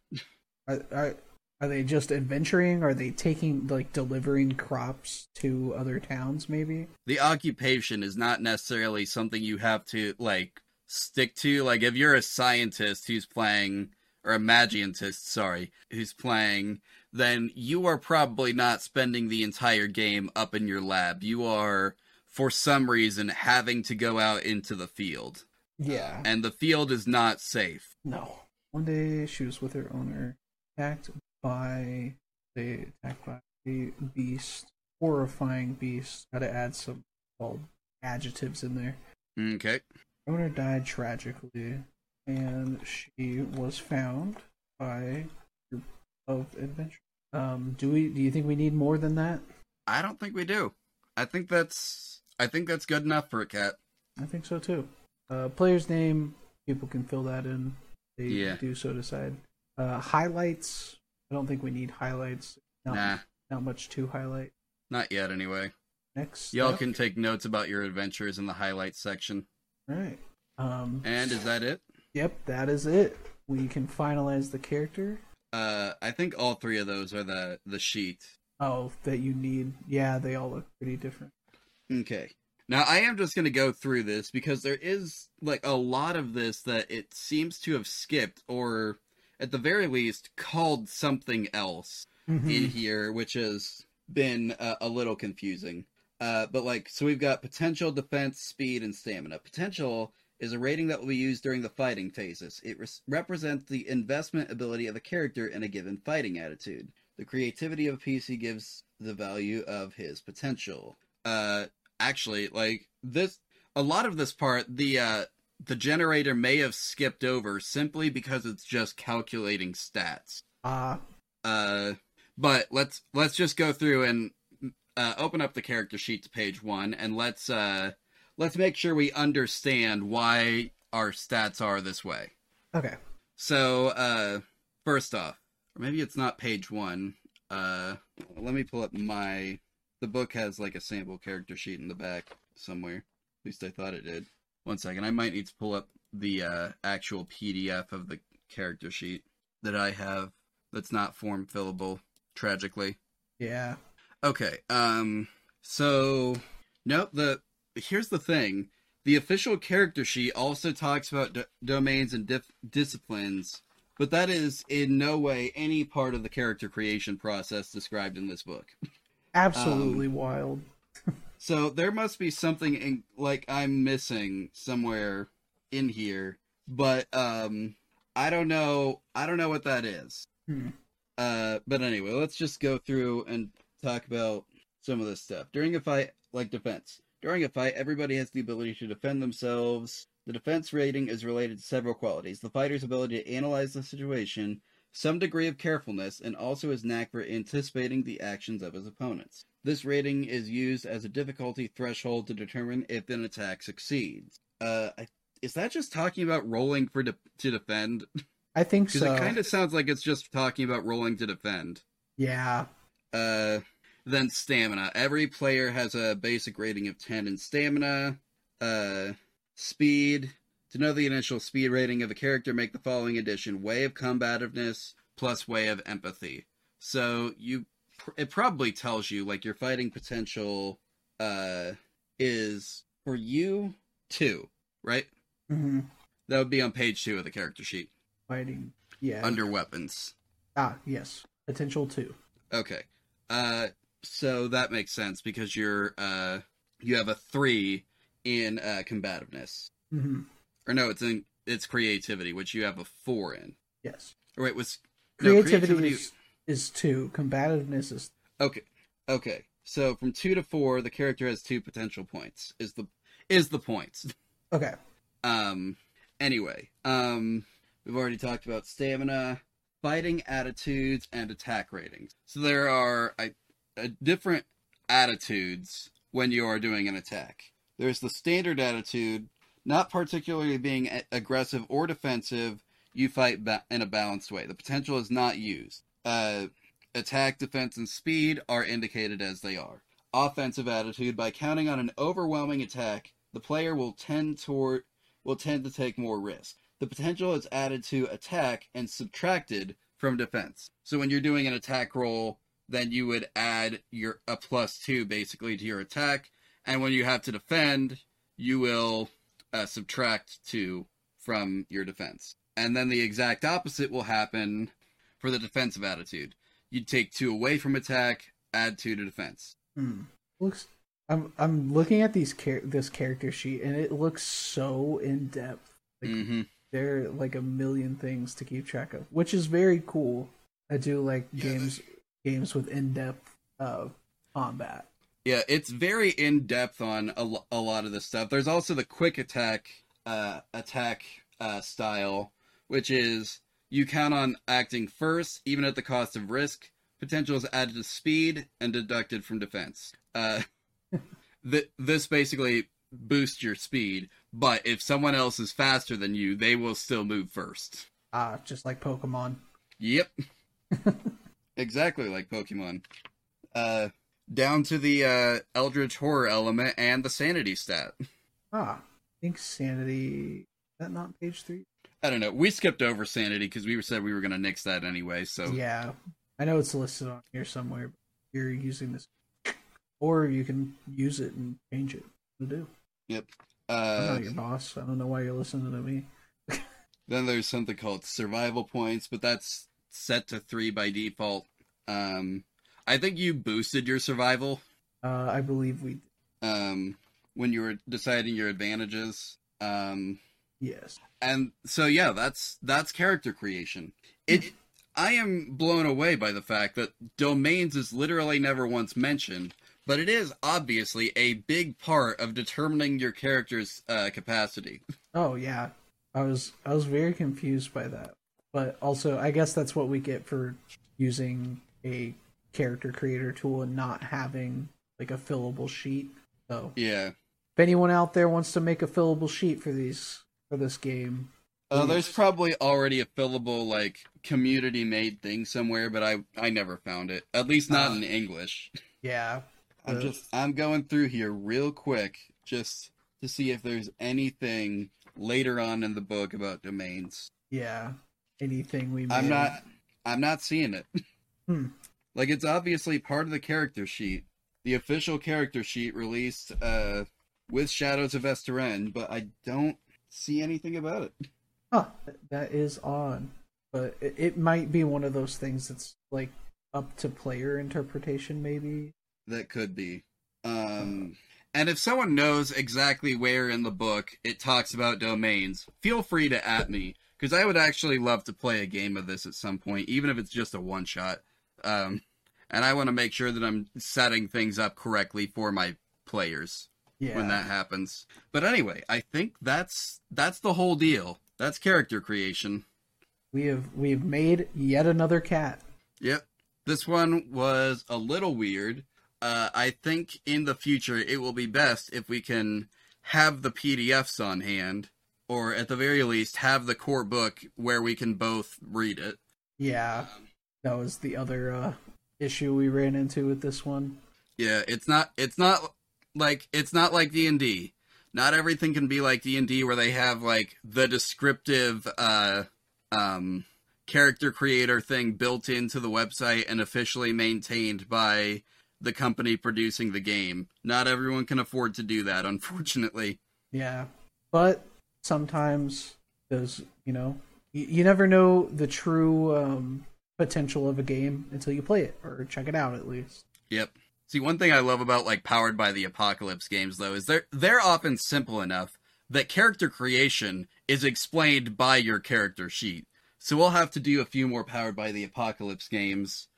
Are, are are they just adventuring? Are they taking like delivering crops to other towns? Maybe. the occupation is not necessarily something you have to like stick to like if you're a scientist who's playing or a magientist sorry who's playing then you are probably not spending the entire game up in your lab you are for some reason having to go out into the field Yeah. and the field is not safe No. One day she was with her owner, attacked by they attacked by the beast, horrifying beast. Got to add some called adjectives in there. okay Owner died tragically, and she was found by group of adventurers. Um, do we? Do you think we need more than that? i don't think we do i think that's i think that's good enough for a cat I think so too. Uh, player's name, people can fill that in. They Yeah. do so decide. Uh, highlights. I don't think we need highlights. Not, nah not much to highlight. not yet anyway Next, y'all can take notes about your adventures in the highlights section All right. Um. and is that it Yep, that is it. We can finalize the character. Uh, I think all three of those are the the sheet. Oh, that you need. Yeah, they all look pretty different. Okay. Now I am just gonna go through this because there is like a lot of this that it seems to have skipped or at the very least called something else Mm-hmm. in here, which has been uh, a little confusing. Uh, but like, so we've got potential defense, speed, and stamina. Potential is a rating that will be used during the fighting phases. It res- represents the investment ability of a character in a given fighting attitude. The creativity of a PC gives the value of his potential. Uh, actually, like this, a lot of this part, the uh, the generator may have skipped over simply because it's just calculating stats. Ah, Uh, but let's let's just go through and uh, open up the character sheet to page one, and let's uh, let's make sure we understand why our stats are this way. okay. So, uh, first off, or maybe it's not page one. Uh, let me pull up my. The book has like a sample character sheet in the back somewhere. At least I thought it did. One second, I might need to pull up the uh, actual PDF of the character sheet that I have. That's not form fillable, tragically. Yeah. Okay. Um. So, nope. The here's the thing: the official character sheet also talks about d- domains and dif- disciplines, but that is in no way any part of the character creation process described in this book. Absolutely Um, wild. So there must be something in, like I'm missing somewhere in here, but um, I don't know. I don't know what that is. Hmm. Uh, but anyway, let's just go through and talk about some of this stuff. During a fight, like defense. During a fight, everybody has the ability to defend themselves. The defense rating is related to several qualities the fighter's ability to analyze the situation, some degree of carefulness, and also his knack for anticipating the actions of his opponents. This rating is used as a difficulty threshold to determine if an attack succeeds. Uh, is that just talking about rolling for de- to defend? I think so. it kind of sounds like it's just talking about rolling to defend. Yeah. Uh, then stamina. Every player has a basic rating of 10 in stamina. Uh, speed. To know the initial speed rating of a character, make the following addition: way of combativeness plus way of empathy. So you, it probably tells you like your fighting potential, uh, is for you two, right? hmm That would be on page two of the character sheet Fighting. Yeah. under weapons. ah, yes. Potential two. Okay. Uh so that makes sense because you're uh you have a 3 in uh combativeness. hmm Or no, it's in it's creativity, which you have a 4 in. Yes. Or wait, was no, Creativity, creativity- Is, is two. Combativeness is Okay. Okay. So from 2 to 4, the character has 2 potential points. Is the is the points. okay. Um anyway, um we've already talked about stamina, fighting attitudes and attack ratings. So there are uh, uh, different attitudes when you are doing an attack. There's the standard attitude, not particularly being aggressive or defensive, you fight ba- in a balanced way. The potential is not used. Uh, attack, defense, and speed are indicated as they are. Offensive attitude, by counting on an overwhelming attack, the player will tend toward will tend to take more risk. The potential is added to attack and subtracted from defense. So when you're doing an attack roll, then you would add your a plus two basically to your attack, and when you have to defend, you will uh, subtract two from your defense. And then the exact opposite will happen for the defensive attitude. You'd take two away from attack, add two to defense. Hmm. Looks. I'm I'm looking at these char- this character sheet and it looks so in depth. Like hmm there are like a million things to keep track of, which is very cool. I do like Yeah. games games with in depth uh, combat. Yeah, it's very in depth on a, lo- a lot of this stuff. There's also the quick attack uh, attack uh, style, which is you count on acting first, even at the cost of risk. Potential is added to speed and deducted from defense. Uh, th- this basically boosts your speed, but if someone else is faster than you, they will still move first. Ah, just like Pokemon. Yep. exactly like Pokemon. Uh, down to the uh, Eldritch Horror element and the sanity stat. Ah, I think sanity. Is that not page three? I don't know. We skipped over sanity because we said we were going to nix that anyway. So Yeah, I know it's listed on here somewhere. You're using this, or you can use it and change it. To do. Yep. I'm uh, not your boss. I don't know why you're listening to me. then there's something called survival points, but that's set to three by default. Um, I think you boosted your survival Uh, I believe we. um, when you were deciding your advantages. Um, Yes. And so yeah, that's that's character creation. It I am blown away by the fact that domains is literally never once mentioned, but it is obviously a big part of determining your character's uh, capacity. Oh yeah. I was I was very confused by that. But also I guess that's what we get for using a character creator tool and not having like a fillable sheet. So Yeah. if anyone out there wants to make a fillable sheet for these for this game, Uh, there's probably already a fillable like community made thing somewhere, but I I never found it. At least not Ah. in English. yeah. I'm Uh, just I'm going through here real quick just to see if there's anything later on in the book about domains. Yeah. Anything we I'm made. not I'm not seeing it. Hmm. Like it's obviously part of the character sheet. The official character sheet released uh with Shadows of Esteren, but I don't see anything about it. Huh, that is odd. But it, it might be one of those things that's like up to player interpretation, maybe. That could be. Um and if someone knows exactly where in the book it talks about domains, feel free to at me because I would actually love to play a game of this at some point, even if it's just a one shot. Um, and I want to make sure that I'm setting things up correctly for my players Yeah. when that happens. But anyway, I think that's that's the whole deal. That's character creation. We have we've made yet another cat. Yep. This one was a little weird. Uh, I think in the future it will be best if we can have the PDFs on hand, or at the very least have the core book where we can both read it. Yeah. That was the other uh issue we ran into with this one. Yeah, it's not it's not like it's not like D&D. Not everything can be like D&D where they have like the descriptive uh um character creator thing built into the website and officially maintained by the company producing the game. Not everyone can afford to do that, unfortunately. Yeah. But sometimes those you know you, you never know the true um potential of a game until you play it or check it out at least. Yep. See, one thing I love about like powered by the apocalypse games though is they're they're often simple enough that character creation is explained by your character sheet. So we'll have to do a few more powered by the apocalypse games.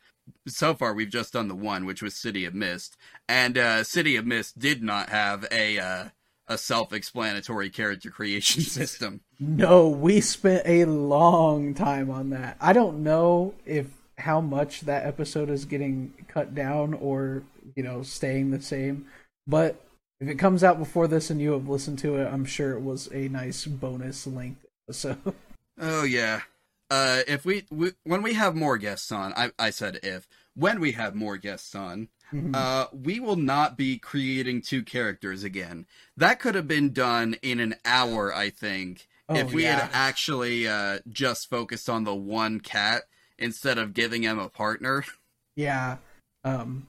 So far, we've just done the one, which was City of Mist, and uh, City of Mist did not have a uh, a self-explanatory character creation system. No, we spent a long time on that. I don't know if how much that episode is getting cut down or, you know, staying the same, but if it comes out before this and you have listened to it, I'm sure it was a nice bonus length episode. Oh yeah. Uh, if we, we when we have more guests on, I I said if when we have more guests on, Mhm. uh, we will not be creating two characters again. That could have been done in an hour, I think, Oh, if we yeah. had actually uh, just focused on the one cat instead of giving him a partner. yeah. Um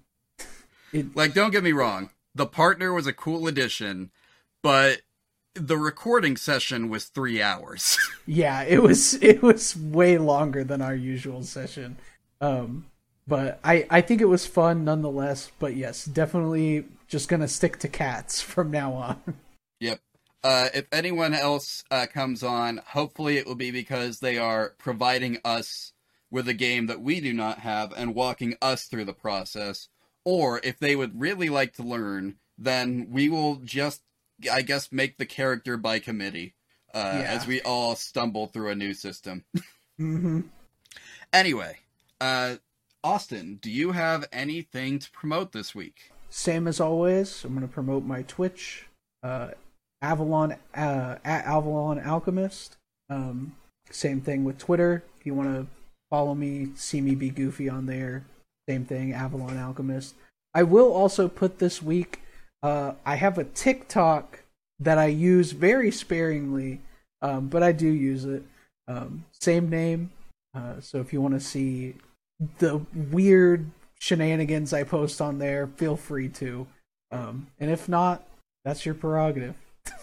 it like, don't get me wrong, the partner was a cool addition, but the recording session was three hours. yeah, it was it was way longer than our usual session. Um but I I think it was fun nonetheless, but yes, definitely just going to stick to cats from now on. Yep. Uh, if anyone else uh, comes on, hopefully it will be because they are providing us with a game that we do not have and walking us through the process. Or if they would really like to learn, then we will just, I guess, make the character by committee uh, Yeah. as we all stumble through a new system. Mhm. anyway, uh, Austin, do you have anything to promote this week? Same as always, I'm going to promote my Twitch, uh, Avalon uh, at Avalon Alchemist. Um, same thing with Twitter. If you want to follow me, see me be goofy on there. Same thing, Avalon Alchemist. I will also put this week. Uh, I have a TikTok that I use very sparingly, um, but I do use it. Um, same name. Uh, so if you want to see the weird shenanigans I post on there, feel free to. Um, and if not, that's your prerogative.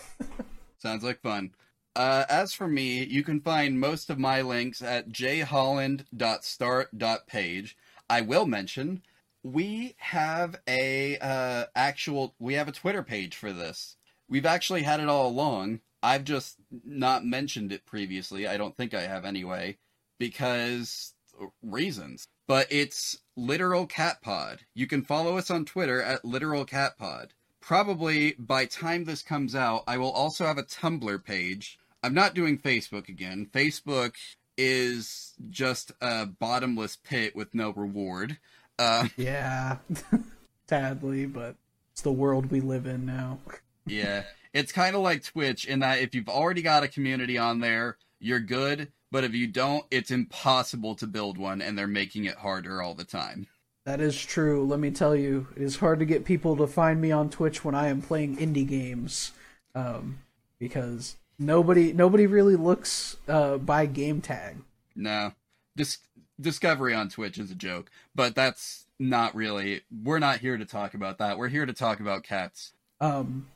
Sounds like fun. Uh, as for me, you can find most of my links at jholland.start.page. I will mention we have a uh, actual we have a Twitter page for this. We've actually had it all along, I've just not mentioned it previously. I don't think I have anyway, because reasons. But it's Literal Cat Pod. You can follow us on Twitter at Literal Cat Pod. Probably by time this comes out, I will also have a Tumblr page. I'm not doing Facebook again. Facebook is just a bottomless pit with no reward. Uh, Yeah, sadly, but it's the world we live in now. yeah, it's kind of like Twitch in that if you've already got a community on there, you're good. But if you don't, it's impossible to build one, and they're making it harder all the time. That is true. Let me tell you, it is hard to get people to find me on Twitch when I am playing indie games, um, because nobody nobody really looks uh, by game tag. No, Dis- Discovery on Twitch is a joke, but that's not really. We're not here to talk about that. We're here to talk about cats. Um,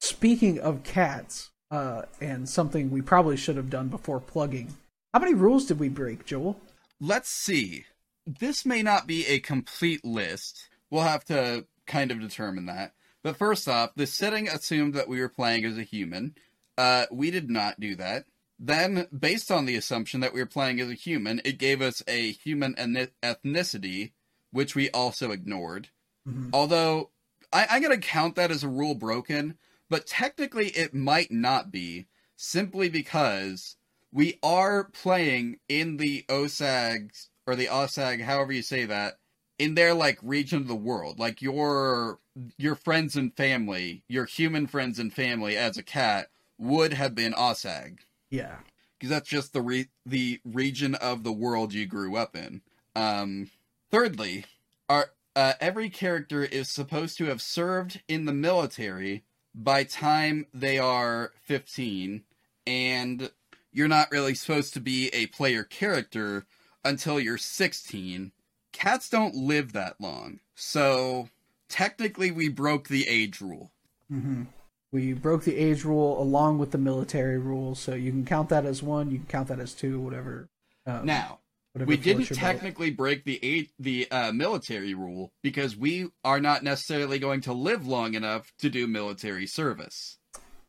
speaking of cats, uh, and something we probably should have done before plugging. How many rules did we break, Joel? Let's see. This may not be a complete list. We'll have to kind of determine that. But first off, the setting assumed that we were playing as a human. Uh, we did not do that. Then, based on the assumption that we were playing as a human, it gave us a human ethni- ethnicity, which we also ignored. Mhm. Although, I- I'm going to count that as a rule broken, but technically it might not be, simply because we are playing in the Osag, or the Osag, however you say that, in their, like, region of the world. Like, your, your friends and family, your human friends and family as a cat, would have been Osag Yeah. because that's just the re- the region of the world you grew up in. Um, thirdly, our uh, every character is supposed to have served in the military by time they are 15 and you're not really supposed to be a player character until you're 16 cats don't live that long. So technically we broke the age rule. Hmm We broke the age rule along with the military rule, so you can count that as one. You can count that as two, whatever. Um, now whatever we didn't technically break the eight, the uh, military rule because we are not necessarily going to live long enough to do military service.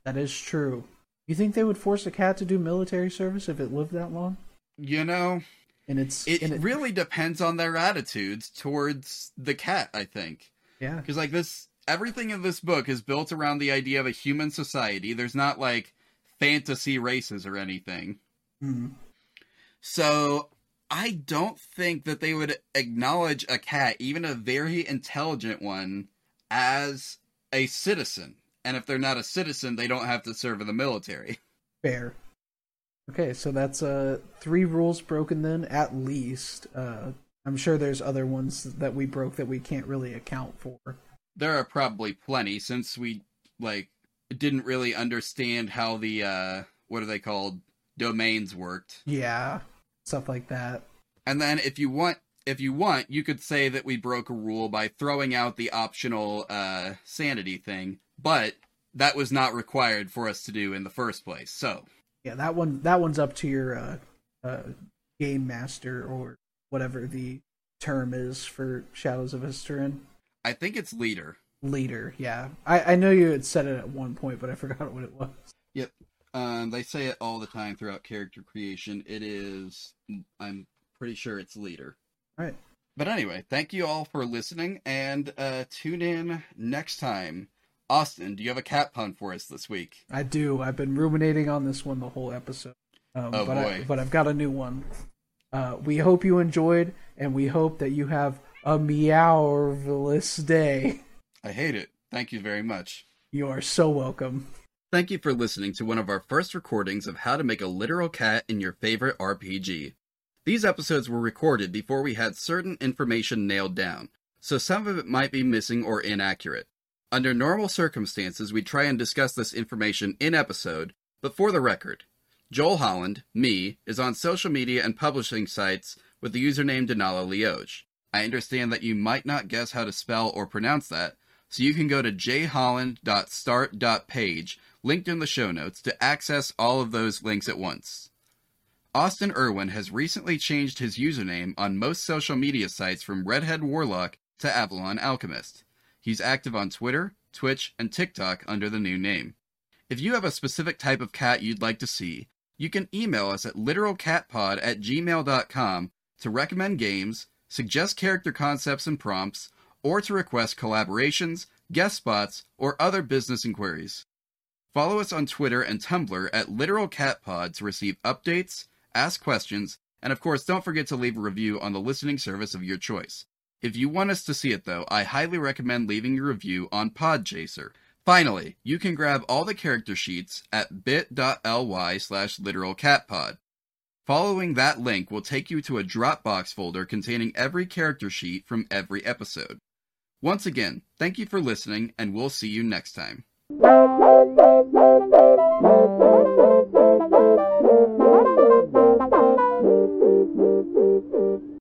That is true. You think they would force a cat to do military service if it lived that long? You know, And it's it and really depends on their attitudes towards the cat. I think yeah. because like this, everything in this book is built around the idea of a human society. There's not like fantasy races or anything. Mhm. So I don't think that they would acknowledge a cat, even a very intelligent one, as a citizen. And if they're not a citizen, they don't have to serve in the military. Fair. Okay, so that's uh three rules broken then at least. Uh I'm sure there's other ones that we broke that we can't really account for. There are probably plenty since we like didn't really understand how the uh what are they called domains worked. Yeah. Stuff like that. And then if you want if you want, you could say that we broke a rule by throwing out the optional uh sanity thing, but that was not required for us to do in the first place. So, Yeah, that one that one's up to your uh uh game master or whatever the term is for Shadows of Esteren. I think it's leader. Leader, yeah. I, I know you had said it at one point, but I forgot what it was. Yep. Um, they say it all the time throughout character creation. It is, I'm pretty sure it's leader. Alright. But anyway, thank you all for listening and uh, tune in next time. Austin, do you have a cat pun for us this week? I do. I've been ruminating on this one the whole episode. Um, Oh, but I, boy. but I've got a new one. Uh, we hope you enjoyed, and we hope that you have a meowvelous day. I hate it. Thank you very much. You are so welcome. Thank you for listening to one of our first recordings of how to make a literal cat in your favorite RPG. These episodes were recorded before we had certain information nailed down, so some of it might be missing or inaccurate. Under normal circumstances, we try and discuss this information in episode, but for the record, Joel Holland, me, is on social media and publishing sites with the username Denala Lioge. I understand that you might not guess how to spell or pronounce that, so you can go to jholland.start.page, linked in the show notes, to access all of those links at once. Austin Erwin has recently changed his username on most social media sites from Redhead Warlock to Avalon Alchemist. He's active on Twitter, Twitch, and TikTok under the new name. If you have a specific type of cat you'd like to see, you can email us at literalcatpod at gmail.com to recommend games, suggest character concepts and prompts, or to request collaborations, guest spots, or other business inquiries. Follow us on Twitter and Tumblr at literalcatpod to receive updates, ask questions, and of course, don't forget to leave a review on the listening service of your choice. If you want us to see it, though, I highly recommend leaving your review on Podchaser. Finally, you can grab all the character sheets at bit.ly slash literalcatpod. Following that link will take you to a Dropbox folder containing every character sheet from every episode. Once again, thank you for listening, and we'll see you next time.